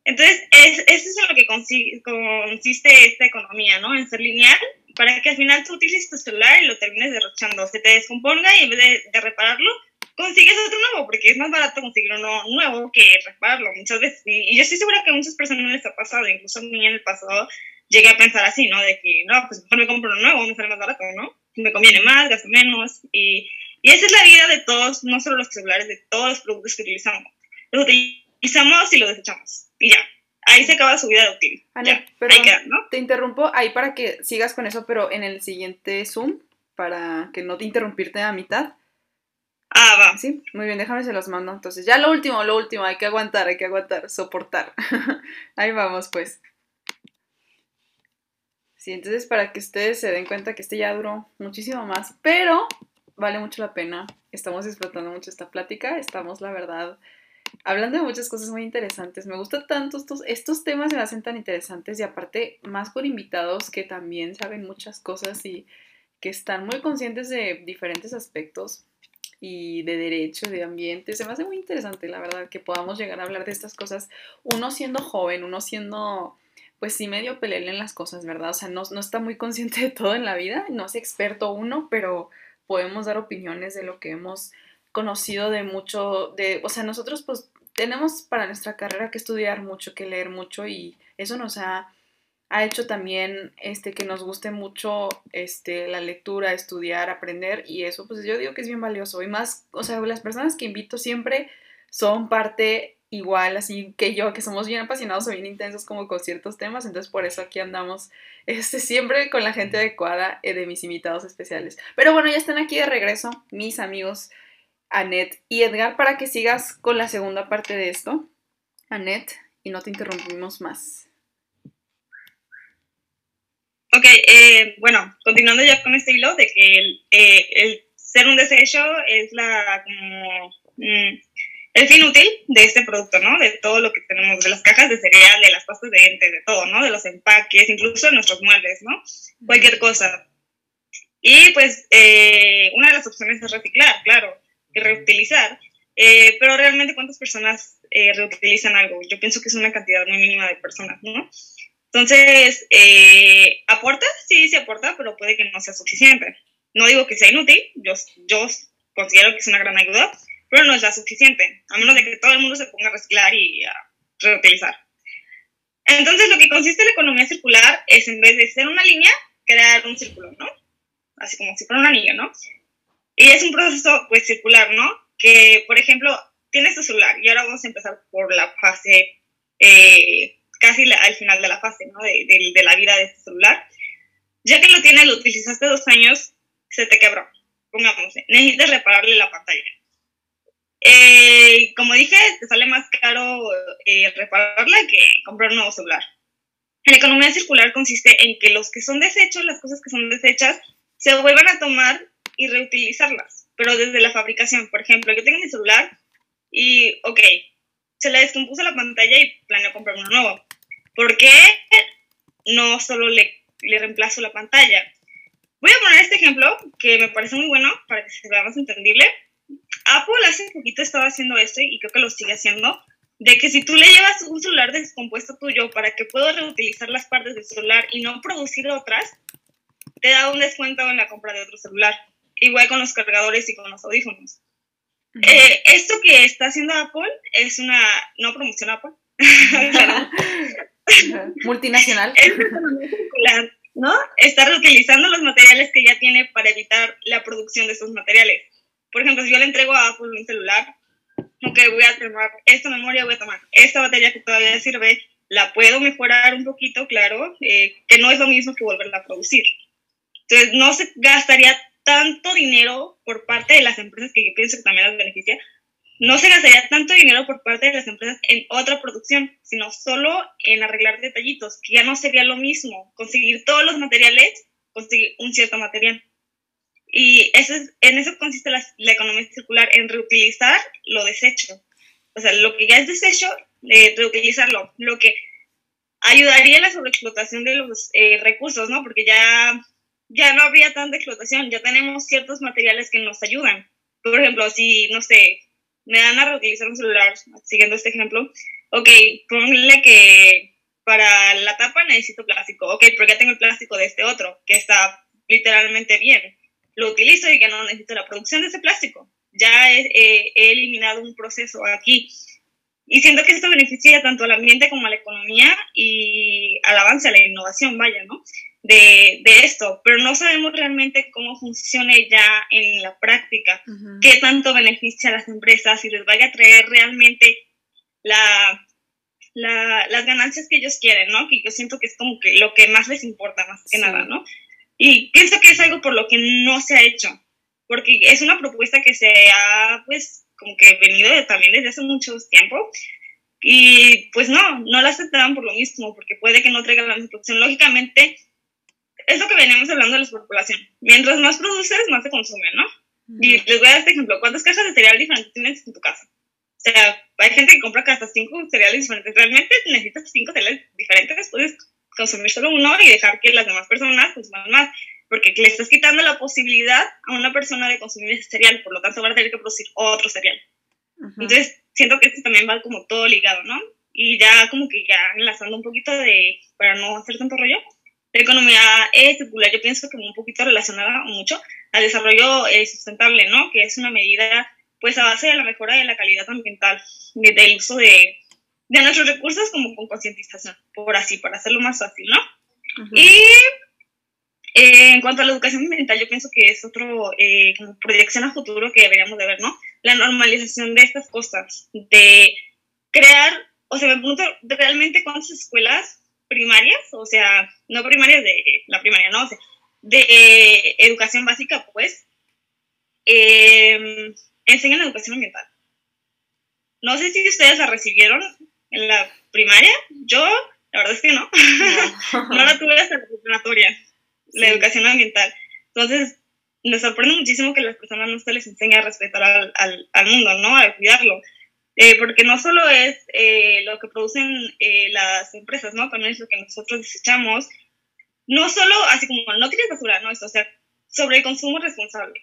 Speaker 3: Entonces, es, eso es en lo que consiste esta economía, ¿no? En ser lineal para que al final tú utilices tu celular y lo termines derrochando, se te descomponga y en vez de, repararlo, consigues otro nuevo, porque es más barato conseguir uno nuevo que repararlo muchas veces. Y, yo estoy segura que a muchas personas les ha pasado, incluso a mí en el pasado llegué a pensar así, ¿no? De que, no, pues mejor me compro uno nuevo, me sale más barato, ¿no? Me conviene más, gasto menos. Y, y esa es la vida de todos, no solo los celulares, de todos los productos que utilizamos. Los utilizamos y los desechamos. Y ya, ahí se acaba su vida de útil. pero
Speaker 2: Te interrumpo ahí para que sigas con eso, pero en el siguiente Zoom, para que no te interrumpirte a mitad.
Speaker 3: Ah, va.
Speaker 2: Sí, muy bien, déjame se los mando. Entonces, ya lo último, lo último, hay que aguantar, hay que aguantar, soportar. ahí vamos, pues. Sí, entonces para que ustedes se den cuenta que este ya duró muchísimo más, pero vale mucho la pena. Estamos disfrutando mucho esta plática, estamos, la verdad, hablando de muchas cosas muy interesantes. Me gustan tanto estos, estos temas, me hacen tan interesantes y aparte más por invitados que también saben muchas cosas y que están muy conscientes de diferentes aspectos y de derecho, de ambiente. Se me hace muy interesante, la verdad, que podamos llegar a hablar de estas cosas, uno siendo joven, uno siendo, pues sí, medio pelele en las cosas, ¿verdad? O sea, no, no está muy consciente de todo en la vida, no es experto uno, pero podemos dar opiniones de lo que hemos conocido de mucho, de, o sea, nosotros pues tenemos para nuestra carrera que estudiar mucho, que leer mucho y eso nos ha ha hecho también este, que nos guste mucho este, la lectura, estudiar, aprender y eso pues yo digo que es bien valioso y más, o sea, las personas que invito siempre son parte igual así que yo, que somos bien apasionados o bien intensos como con ciertos temas, entonces por eso aquí andamos este, siempre con la gente adecuada eh, de mis invitados especiales. Pero bueno, ya están aquí de regreso mis amigos Annette y Edgar para que sigas con la segunda parte de esto. Annette, y no te interrumpimos más.
Speaker 3: Ok, eh, bueno, continuando ya con este hilo de que el, eh, ser un desecho es la como mm, el fin útil de este producto, ¿no? De todo lo que tenemos, de las cajas de cereal, de las pastas de ente, de todo, ¿no? De los empaques, incluso de nuestros muebles, ¿no? Cualquier cosa. Y pues eh, una de las opciones es reciclar, claro, reutilizar. Eh, pero realmente, ¿cuántas personas eh, reutilizan algo? Yo pienso que es una cantidad muy mínima de personas, ¿no? Entonces, ¿aporta? Sí, sí aporta, pero puede que no sea suficiente. No digo que sea inútil, yo, yo considero que es una gran ayuda, pero no es la suficiente, a menos de que todo el mundo se ponga a reciclar y a reutilizar. Entonces, lo que consiste la economía circular es, en vez de ser una línea, crear un círculo, ¿no? Así como si fuera un anillo, ¿no? Y es un proceso, pues, circular, ¿no? Que, por ejemplo, tienes tu celular y ahora vamos a empezar por la fase, eh, casi al final de la fase, ¿no? De, de la vida de este celular. Ya que lo tienes, lo utilizaste dos años, se te quebró, pongamos, necesitas repararle la pantalla eh, como dije, te sale más caro eh, repararla que comprar un nuevo celular. La economía circular consiste en que los que son desechos, las cosas que son desechas, se vuelvan a tomar y reutilizarlas, pero desde la fabricación. Por ejemplo, yo tengo mi celular y, ok, se le descompuso la pantalla y planeo comprar uno nuevo. ¿Por qué no solo le, le reemplazo la pantalla? Voy a poner este ejemplo que me parece muy bueno para que se vea más entendible. Apple hace poquito estaba haciendo esto y creo que lo sigue haciendo, de que si tú le llevas un celular descompuesto tuyo para que pueda reutilizar las partes del celular y no producir otras, te da un descuento en la compra de otro celular. Igual con los cargadores y con los audífonos. Eh, esto que está haciendo Apple es una, no promoción Apple,
Speaker 2: multinacional.
Speaker 3: ¿no? Está reutilizando los materiales que ya tiene para evitar la producción de esos materiales. Por ejemplo, si yo le entrego a Apple un celular, ok, voy a tomar esta memoria, voy a tomar esta batería que todavía sirve, la puedo mejorar un poquito, claro, eh, que no es lo mismo que volverla a producir. Entonces, no se gastaría tanto dinero por parte de las empresas, que yo pienso que también las beneficia, no se gastaría tanto dinero por parte de las empresas en otra producción, sino solo en arreglar detallitos, que ya no sería lo mismo conseguir todos los materiales, conseguir un cierto material. Y eso es, en eso consiste la, economía circular, en reutilizar lo desecho. O sea, lo que ya es desecho, eh, reutilizarlo. Lo que ayudaría a la sobreexplotación de los eh, recursos, ¿no? Porque ya, ya no habría tanta explotación, ya tenemos ciertos materiales que nos ayudan. Por ejemplo, si, no sé, me dan a reutilizar un celular, siguiendo este ejemplo, ok, ponle que para la tapa necesito plástico, ok, pero ya tengo el plástico de este otro, que está literalmente bien lo utilizo y que no necesito la producción de ese plástico. Ya he, eliminado un proceso aquí. Y siento que esto beneficia tanto al ambiente como a la economía y al avance, a la innovación, vaya, ¿no? De, de esto, pero no sabemos realmente cómo funcione ya en la práctica, qué tanto beneficia a las empresas y les vaya a traer realmente la, la, las ganancias que ellos quieren, ¿no? Que yo siento que es como que lo que más les importa, más que nada, ¿no? Y pienso que es algo por lo que no se ha hecho, porque es una propuesta que se ha, pues, como que venido también desde hace mucho tiempo. Y pues no, no la aceptaban por lo mismo, porque puede que no traiga la misma producción. Lógicamente, es lo que veníamos hablando de la superpoblación. Mientras más produces, más se consume, ¿no? Y les voy a dar este ejemplo. ¿Cuántas cajas de cereal diferentes tienes en tu casa? O sea, hay gente que compra hasta cinco cereales diferentes. Realmente necesitas cinco cereales diferentes. Puedes consumir solo uno y dejar que las demás personas consuman más, porque le estás quitando la posibilidad a una persona de consumir ese cereal, por lo tanto va a tener que producir otro cereal. Entonces, siento que esto también va como todo ligado, ¿no? Y ya como que ya enlazando un poquito de, para no hacer tanto rollo, la economía circular yo pienso que un poquito relacionada mucho al desarrollo eh, sustentable, ¿no? Que es una medida pues a base de la mejora de la calidad ambiental, del uso de de nuestros recursos como con concientización, por así, para hacerlo más fácil, ¿no? Y eh, en cuanto a la educación ambiental, yo pienso que es otro eh, como proyección a futuro que deberíamos de ver, ¿no? La normalización de estas cosas, de crear, o sea, me pregunto realmente cuántas escuelas primarias, o sea, no primarias de la primaria, no, o sea, de educación básica, pues, eh, enseñan educación ambiental. No sé si ustedes la recibieron en la primaria, yo la verdad es que no, no, la tuve hasta la preparatoria, la educación ambiental. Entonces, me sorprende muchísimo que a las personas no se les enseñe a respetar al, al, al mundo, ¿no? A cuidarlo. Eh, porque no solo es eh, lo que producen eh, las empresas, ¿no? También es lo que nosotros desechamos. No solo, así como no tienes basura, ¿no? O sea, sobre el consumo responsable.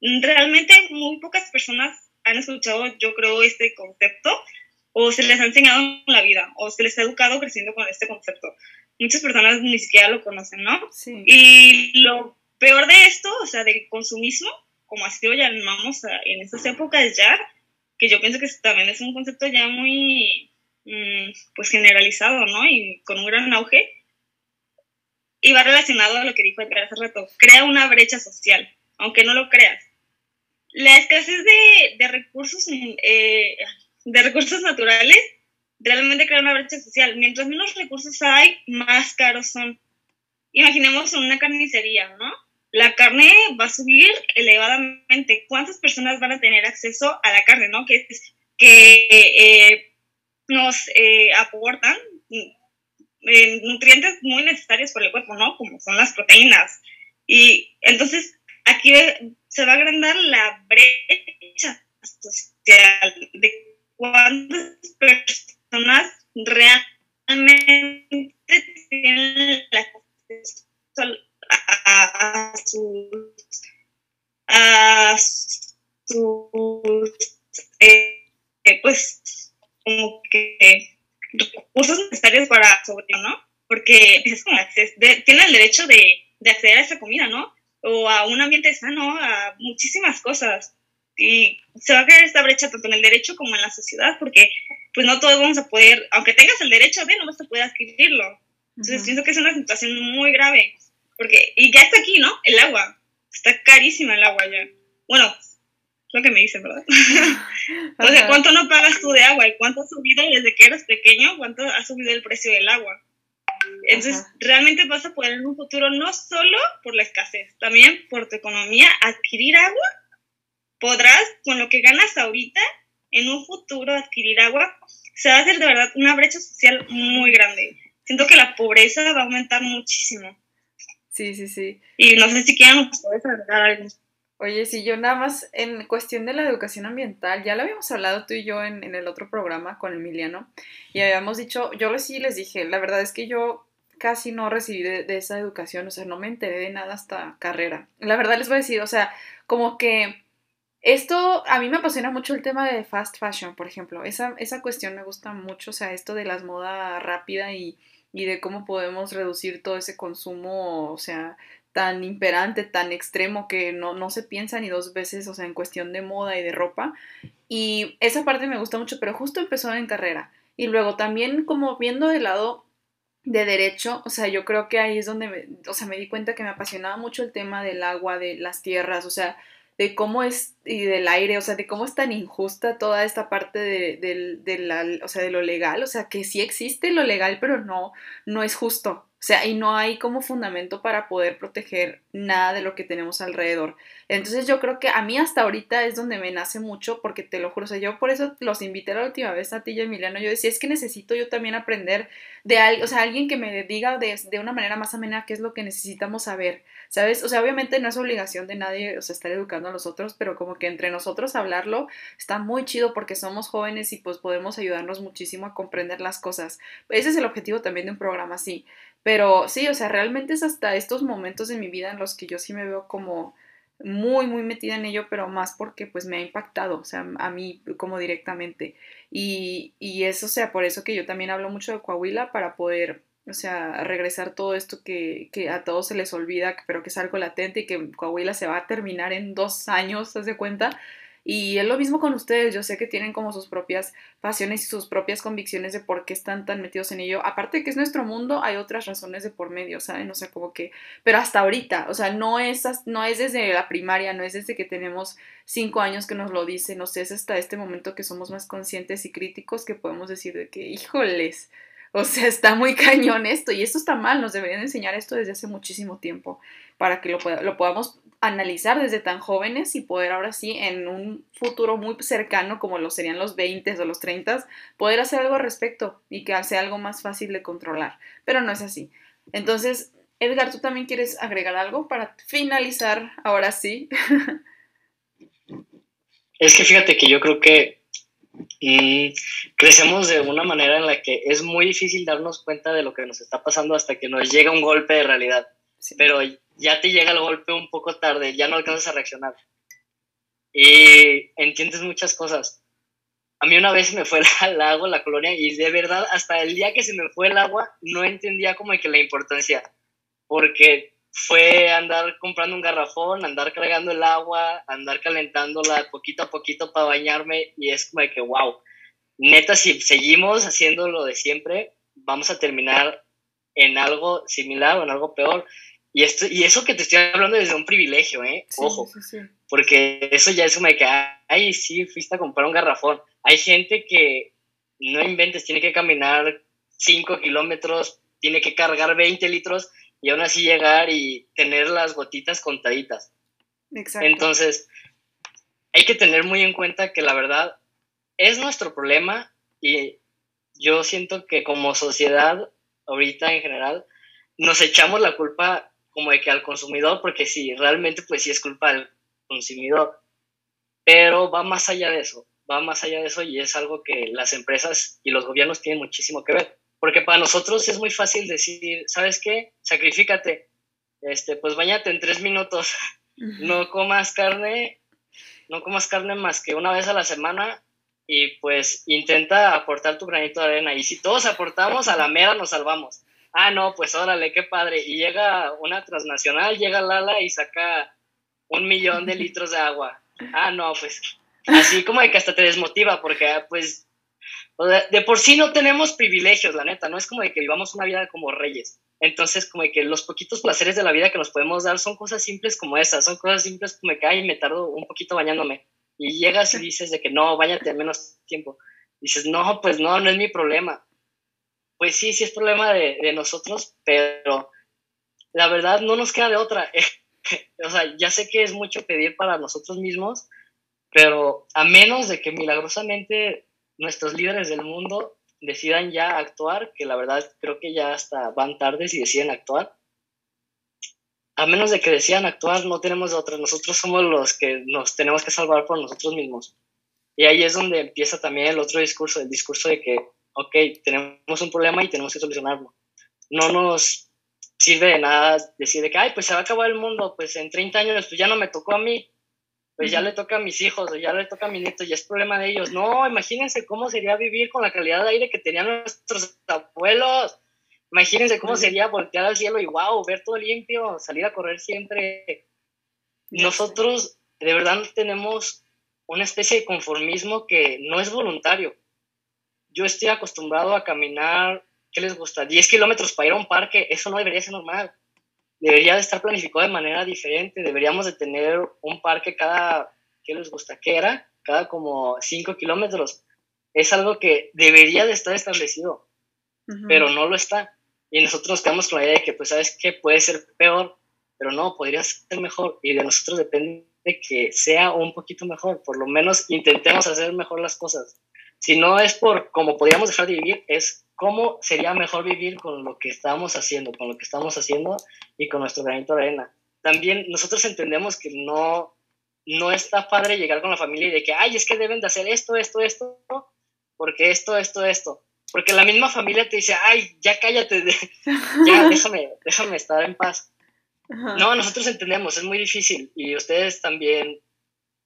Speaker 3: Realmente muy pocas personas han escuchado, yo creo, este concepto o se les ha enseñado en la vida o se les ha educado creciendo con este concepto. Muchas personas ni siquiera lo conocen, ¿no? Sí. Y lo peor de esto, o sea, del consumismo, como así lo llamamos en estas épocas ya, que yo pienso que también es un concepto ya muy, mm, pues, generalizado, ¿no? Y con un gran auge. Y va relacionado a lo que dijo Edgar hace rato, crea una brecha social, aunque no lo creas. La escasez de, de recursos, eh, de recursos naturales realmente crea una brecha social. Mientras menos recursos hay, más caros son. Imaginemos una carnicería, ¿no? La carne va a subir elevadamente. ¿Cuántas personas van a tener acceso a la carne, no? Que, eh, nos eh, aportan eh, nutrientes muy necesarios para el cuerpo, ¿no? Como son las proteínas. Y entonces aquí se va a agrandar la brecha social de cuántas personas realmente tienen la a, sus, a sus eh, pues como que recursos necesarios para sobrevivir, ¿no? Porque es como tiene el derecho de, de acceder a esa comida, ¿no? O a un ambiente sano, a muchísimas cosas. Y se va a crear esta brecha tanto en el derecho como en la sociedad, porque pues no todos vamos a poder, aunque tengas el derecho de, no vas a poder adquirirlo. Entonces pienso que es una situación muy grave. Porque, y ya está aquí, ¿no? El agua. Está carísima el agua ya. Bueno, es lo que me dicen, ¿verdad? o sea, ¿cuánto no pagas tú de agua? ¿Y cuánto ha subido desde que eras pequeño? ¿Cuánto ha subido el precio del agua? Entonces, realmente vas a poder en un futuro, no solo por la escasez, también por tu economía, adquirir agua. Podrás, con lo que ganas ahorita, en un futuro adquirir agua. Se va a hacer de verdad una brecha social muy grande. Siento que la pobreza va a aumentar muchísimo.
Speaker 2: Sí, sí, sí.
Speaker 3: Y no sé si quieran puedes agregar algo.
Speaker 2: Oye, sí, yo nada más en cuestión de la educación ambiental, ya lo habíamos hablado tú y yo en, el otro programa con Emiliano, y habíamos dicho, yo sí les dije, la verdad es que yo casi no recibí de, esa educación, o sea, no me enteré de nada hasta carrera. La verdad les voy a decir, o sea, como que esto, a mí me apasiona mucho el tema de fast fashion, por ejemplo, esa, esa cuestión me gusta mucho, o sea, esto de las modas rápida y y de cómo podemos reducir todo ese consumo, o sea, tan imperante, tan extremo que no, no se piensa ni dos veces, o sea, en cuestión de moda y de ropa. Y esa parte me gusta mucho, pero justo empezó en carrera. Y luego también como viendo del lado de derecho, o sea, yo creo que ahí es donde, o sea, me di cuenta que me apasionaba mucho el tema del agua, de las tierras, o sea, de cómo es, y del aire, o sea, de cómo es tan injusta toda esta parte de, de, la, o sea, de lo legal, o sea, que sí existe lo legal, pero no, no es justo. O sea, y no hay como fundamento para poder proteger nada de lo que tenemos alrededor. Entonces yo creo que a mí hasta ahorita es donde me nace mucho, porque te lo juro, o sea, yo por eso los invité la última vez a ti y Emiliano, yo decía, es que necesito yo también aprender de alguien, o sea, alguien que me diga de, de, una manera más amena qué es lo que necesitamos saber, ¿sabes? O sea, obviamente no es obligación de nadie, o sea, estar educando a los otros, pero como entre nosotros hablarlo está muy chido porque somos jóvenes y pues podemos ayudarnos muchísimo a comprender las cosas. Ese es el objetivo también de un programa así. Pero sí, o sea, realmente es hasta estos momentos de mi vida en los que yo sí me veo como muy, muy metida en ello, pero más porque pues me ha impactado, o sea, a mí como directamente. Y, y eso, o sea, por eso que yo también hablo mucho de Coahuila para poder, o sea, regresar todo esto que, que a todos se les olvida, pero que es algo latente y que Coahuila se va a terminar en dos años, ¿te das cuenta? Y es lo mismo con ustedes, yo sé que tienen como sus propias pasiones y sus propias convicciones de por qué están tan metidos en ello. Aparte de que es nuestro mundo, hay otras razones de por medio, ¿saben? O sea, como que, pero hasta ahorita, o sea, no es, no es desde la primaria, no es desde que tenemos cinco años que nos lo dicen, no es hasta este momento que somos más conscientes y críticos que podemos decir de que, híjoles, o sea, está muy cañón esto y esto está mal, nos deberían enseñar esto desde hace muchísimo tiempo para que lo, lo podamos analizar desde tan jóvenes y poder ahora sí en un futuro muy cercano como lo serían los 20 o los 30 poder hacer algo al respecto y que sea algo más fácil de controlar. Pero no es así. Entonces, Edgar, ¿tú también quieres agregar algo para finalizar ahora sí?
Speaker 4: Es que fíjate que yo creo que crecemos de una manera en la que es muy difícil darnos cuenta de lo que nos está pasando hasta que nos llega un golpe de realidad. Pero ya te llega el golpe un poco tarde, ya no alcanzas a reaccionar. Y entiendes muchas cosas. A mí una vez me fue al agua, la colonia, y de verdad, hasta el día que se me fue el agua, no entendía como que la importancia. Porque fue andar comprando un garrafón, andar cargando el agua, andar calentándola poquito a poquito para bañarme, y es como de que, wow, neta, si seguimos haciendo lo de siempre, vamos a terminar en algo similar o en algo peor. Y, esto, y eso que te estoy hablando desde un privilegio, ¿eh? Ojo. Porque eso ya es como de que, ay, sí, fuiste a comprar un garrafón. Hay gente que, no inventes, tiene que caminar 5 kilómetros, tiene que cargar 20 litros y aún así llegar y tener las gotitas contaditas. Exacto. Entonces, hay que tener muy en cuenta que la verdad es nuestro problema y yo siento que como sociedad, ahorita en general, nos echamos la culpa como de que al consumidor, porque sí, realmente pues sí es culpa del consumidor, pero va más allá de eso, va más allá de eso y es algo que las empresas y los gobiernos tienen muchísimo que ver, porque para nosotros es muy fácil decir, ¿sabes qué? Sacrifícate, este, pues bañate en tres minutos, no comas carne, no comas carne más que una vez a la semana y pues intenta aportar tu granito de arena y si todos aportamos a la mera nos salvamos ah, no, pues órale, qué padre. Y llega una transnacional, llega Lala y saca un millón de litros de agua. Ah, no, pues así como de que hasta te desmotiva, porque de por sí no tenemos privilegios, la neta, no es como de que vivamos una vida como reyes. Entonces, como de que los poquitos placeres de la vida que nos podemos dar son cosas simples como esas, son cosas simples como que, ay, me tardo un poquito bañándome. Y llegas y dices de que no, bañate menos tiempo. Dices, no, pues no, no es mi problema pues sí, sí es problema de, de nosotros, pero la verdad no nos queda de otra. o sea, ya sé que es mucho pedir para nosotros mismos, pero a menos de que milagrosamente nuestros líderes del mundo decidan ya actuar, que la verdad creo que ya hasta van tardes y deciden actuar, a menos de que decidan actuar, no tenemos otra. Nosotros somos los que nos tenemos que salvar por nosotros mismos. Y ahí es donde empieza también el otro discurso, el discurso de que ok, tenemos un problema y tenemos que solucionarlo. No nos sirve de nada decir de que, ay, pues se va a acabar el mundo, pues en 30 años pues ya no me tocó a mí, pues ya le toca a mis hijos, o ya le toca a mis nietos, ya es problema de ellos. No, imagínense cómo sería vivir con la calidad de aire que tenían nuestros abuelos. Imagínense cómo sería voltear al cielo y wow, ver todo limpio, salir a correr siempre. Nosotros de verdad tenemos una especie de conformismo que no es voluntario yo estoy acostumbrado a caminar, ¿qué les gusta? 10 kilómetros para ir a un parque, eso no debería ser normal. Debería de estar planificado de manera diferente, deberíamos de tener un parque cada, ¿qué les gusta? ¿Qué era? Cada como 5 kilómetros. Es algo que debería de estar establecido, pero no lo está. Y nosotros nos quedamos con la idea de que, pues, ¿sabes qué? Puede ser peor, pero no, podría ser mejor. Y de nosotros depende de que sea un poquito mejor. Por lo menos intentemos hacer mejor las cosas. Si no es por cómo podríamos dejar de vivir, es cómo sería mejor vivir con lo que estamos haciendo, con lo que estamos haciendo y con nuestro granito de arena. También nosotros entendemos que no, no está padre llegar con la familia y de que, ay, es que deben de hacer esto, esto, esto, porque esto, esto, esto. Porque la misma familia te dice, ay, ya cállate, ya déjame, déjame estar en paz. No, nosotros entendemos, es muy difícil y ustedes también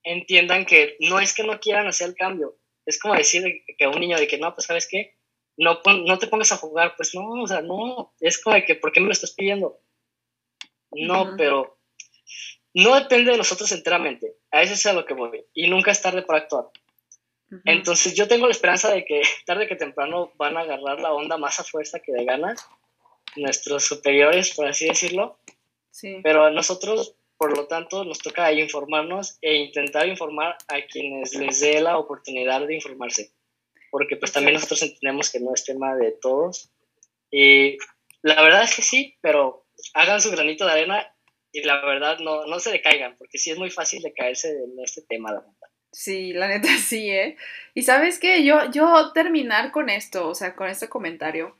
Speaker 4: entiendan que no es que no quieran hacer el cambio, es como decir que a un niño de que no, pues sabes qué, no, no te pongas a jugar, pues no, o sea, no, es como de que, ¿por qué me lo estás pidiendo? No, pero no depende de nosotros enteramente. A eso es a lo que voy. Y nunca es tarde para actuar. Entonces yo tengo la esperanza de que tarde que temprano van a agarrar la onda más a fuerza que de ganas nuestros superiores, por así decirlo. Sí. Pero a nosotros, por lo tanto, nos toca informarnos e intentar informar a quienes les dé la oportunidad de informarse. Porque pues también nosotros entendemos que no es tema de todos. Y la verdad es que sí, pero hagan su granito de arena y la verdad no, no se decaigan, porque sí es muy fácil de caerse en este tema, la verdad.
Speaker 2: Sí, la neta sí, ¿eh? Y sabes qué, yo, yo terminar con esto, o sea, con este comentario.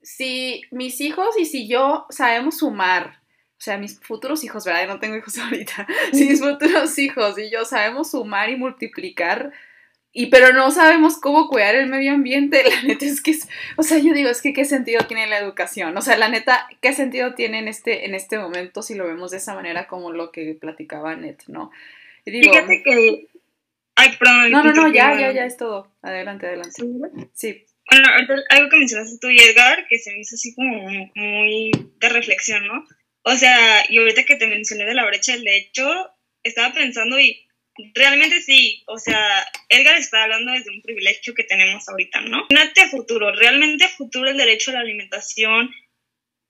Speaker 2: Si mis hijos y si yo sabemos sumar, o sea, mis futuros hijos, ¿verdad? Yo no tengo hijos ahorita. Si mis futuros hijos y yo sabemos sumar y multiplicar, y pero no sabemos cómo cuidar el medio ambiente, la neta es que, o sea, yo digo, es que qué sentido tiene la educación, o sea, la neta, qué sentido tiene en este, en este momento si lo vemos de esa manera como lo que platicaba Net, ¿no?
Speaker 3: Fíjate que... Ay, perdón.
Speaker 2: No, no, no, ya, ya, ya es todo. Adelante, adelante. Sí.
Speaker 3: Bueno, algo que mencionaste tú y Edgar, que se me hizo así como muy de reflexión, ¿no? O sea, y ahorita que te mencioné de la brecha del hecho, estaba pensando y Realmente sí, o sea, Edgar está hablando desde un privilegio que tenemos ahorita, ¿no? Imagínate a futuro, realmente a futuro el derecho a la alimentación,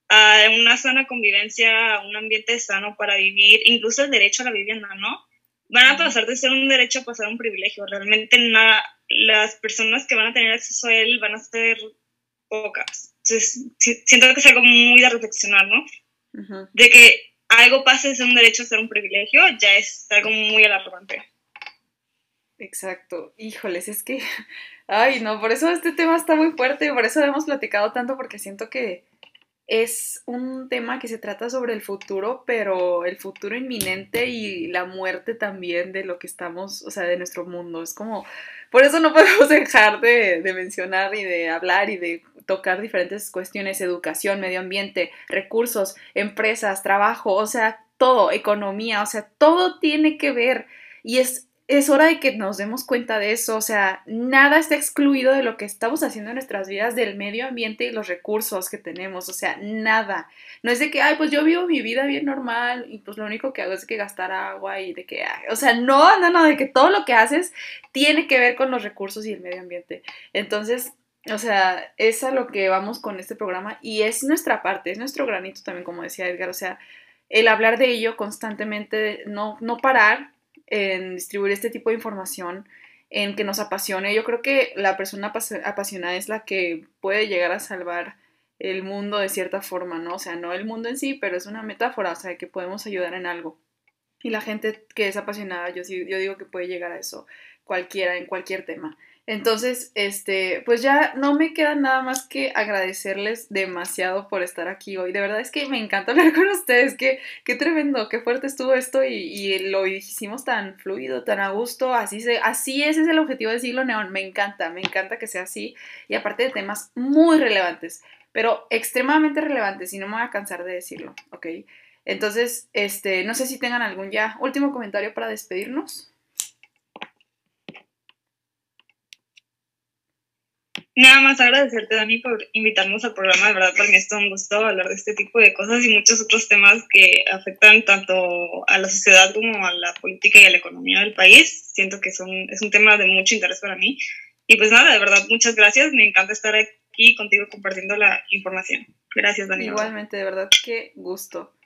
Speaker 3: a una sana convivencia, a un ambiente sano para vivir, incluso el derecho a la vivienda, ¿no? Van a pasar de ser un derecho a pasar a un privilegio. Realmente nada, las personas que van a tener acceso a él van a ser pocas. Entonces, siento que es algo muy de reflexionar, ¿no? De que algo pase de un derecho a ser un privilegio, ya es algo muy alarmante.
Speaker 2: Exacto, híjoles, es que, ay, no, por eso este tema está muy fuerte, por eso hemos platicado tanto, porque siento que es un tema que se trata sobre el futuro, pero el futuro inminente y la muerte también de lo que estamos, o sea, de nuestro mundo. Es como, por eso no podemos dejar de, de mencionar y de hablar y de tocar diferentes cuestiones, educación, medio ambiente, recursos, empresas, trabajo, o sea, todo, economía, o sea, todo tiene que ver y es, es hora de que nos demos cuenta de eso, o sea, nada está excluido de lo que estamos haciendo en nuestras vidas, del medio ambiente y los recursos que tenemos, o sea, nada. No es de que, ay, pues yo vivo mi vida bien normal y pues lo único que hago es que gastar agua y de que, o sea, no, no, no, de que todo lo que haces tiene que ver con los recursos y el medio ambiente. Entonces, o sea, es a lo que vamos con este programa y es nuestra parte, es nuestro granito también, como decía Edgar. O sea, el hablar de ello constantemente, no, no parar en distribuir este tipo de información, en que nos apasione. Yo creo que la persona apasionada es la que puede llegar a salvar el mundo de cierta forma, ¿no? O sea, no el mundo en sí, pero es una metáfora, o sea, que podemos ayudar en algo. Y la gente que es apasionada, yo, yo digo que puede llegar a eso, cualquiera, en cualquier tema. Entonces, este, pues ya no me queda nada más que agradecerles demasiado por estar aquí hoy. De verdad es que me encanta hablar con ustedes. Qué, qué tremendo, qué fuerte estuvo esto y, lo hicimos tan fluido, tan a gusto. Así, se, así ese es el objetivo de Siglo Neón. Me encanta, me encanta que sea así. Y aparte de temas muy relevantes, pero extremadamente relevantes y no me voy a cansar de decirlo, ¿ok? Entonces, este, no sé si tengan algún ya último comentario para despedirnos.
Speaker 3: Nada más agradecerte, Dani, por invitarnos al programa. De verdad, para mí es un gusto hablar de este tipo de cosas y muchos otros temas que afectan tanto a la sociedad como a la política y a la economía del país. Siento que son, es un tema de mucho interés para mí. Y pues nada, de verdad, muchas gracias. Me encanta estar aquí contigo compartiendo la información. Gracias, Dani.
Speaker 2: Igualmente, de verdad, qué gusto.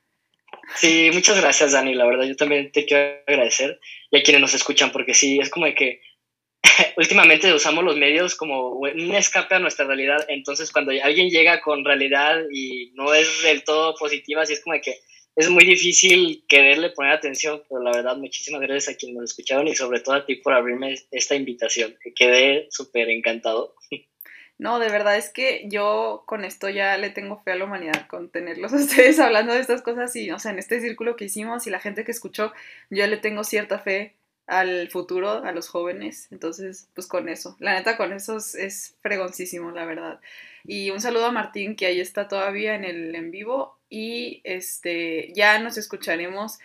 Speaker 4: Sí, muchas gracias, Dani. La verdad, yo también te quiero agradecer y a quienes nos escuchan, porque sí, es como de que últimamente usamos los medios como un escape a nuestra realidad. Entonces, cuando alguien llega con realidad y no es del todo positiva, así es como que es muy difícil quererle poner atención. Pero la verdad, muchísimas gracias a quienes nos escucharon y sobre todo a ti por abrirme esta invitación. Que quedé súper encantado.
Speaker 2: No, de verdad es que yo con esto ya le tengo fe a la humanidad, con tenerlos a ustedes hablando de estas cosas y, o sea, en este círculo que hicimos y la gente que escuchó, yo le tengo cierta fe al futuro, a los jóvenes. Entonces, pues con eso. La neta, con eso es, fregoncísimo, la verdad. Y un saludo a Martín, que ahí está todavía en el en vivo. Y este, ya nos escucharemos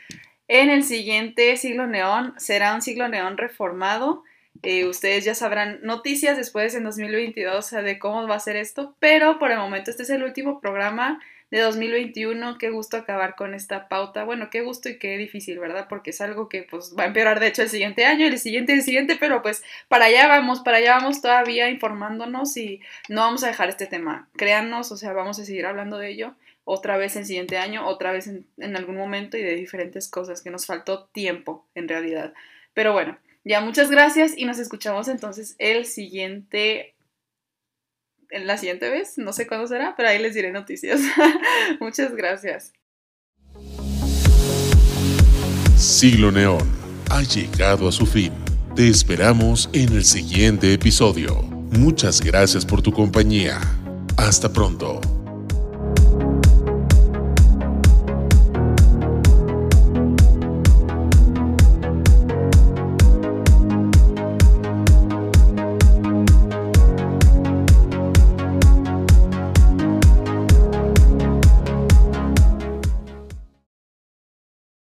Speaker 2: en el siguiente siglo neón. Será un siglo neón reformado. Eh, ustedes ya sabrán noticias después en 2022 de cómo va a ser esto, pero por el momento este es el último programa de 2021. Qué gusto acabar con esta pauta. Bueno, qué gusto y qué difícil, ¿verdad? Porque es algo que pues va a empeorar de hecho el siguiente año, el siguiente, el siguiente, pero pues para allá vamos, para allá vamos todavía informándonos y no vamos a dejar este tema. Créannos, o sea, vamos a seguir hablando de ello otra vez el siguiente año, otra vez en, en algún momento y de diferentes cosas que nos faltó tiempo en realidad. Pero bueno, ya muchas gracias y nos escuchamos entonces el siguiente en la siguiente vez, no sé cuándo será, pero ahí les diré noticias. Muchas gracias.
Speaker 1: Siglo Neón ha llegado a su fin. Te esperamos en el siguiente episodio. Muchas gracias por tu compañía. Hasta pronto.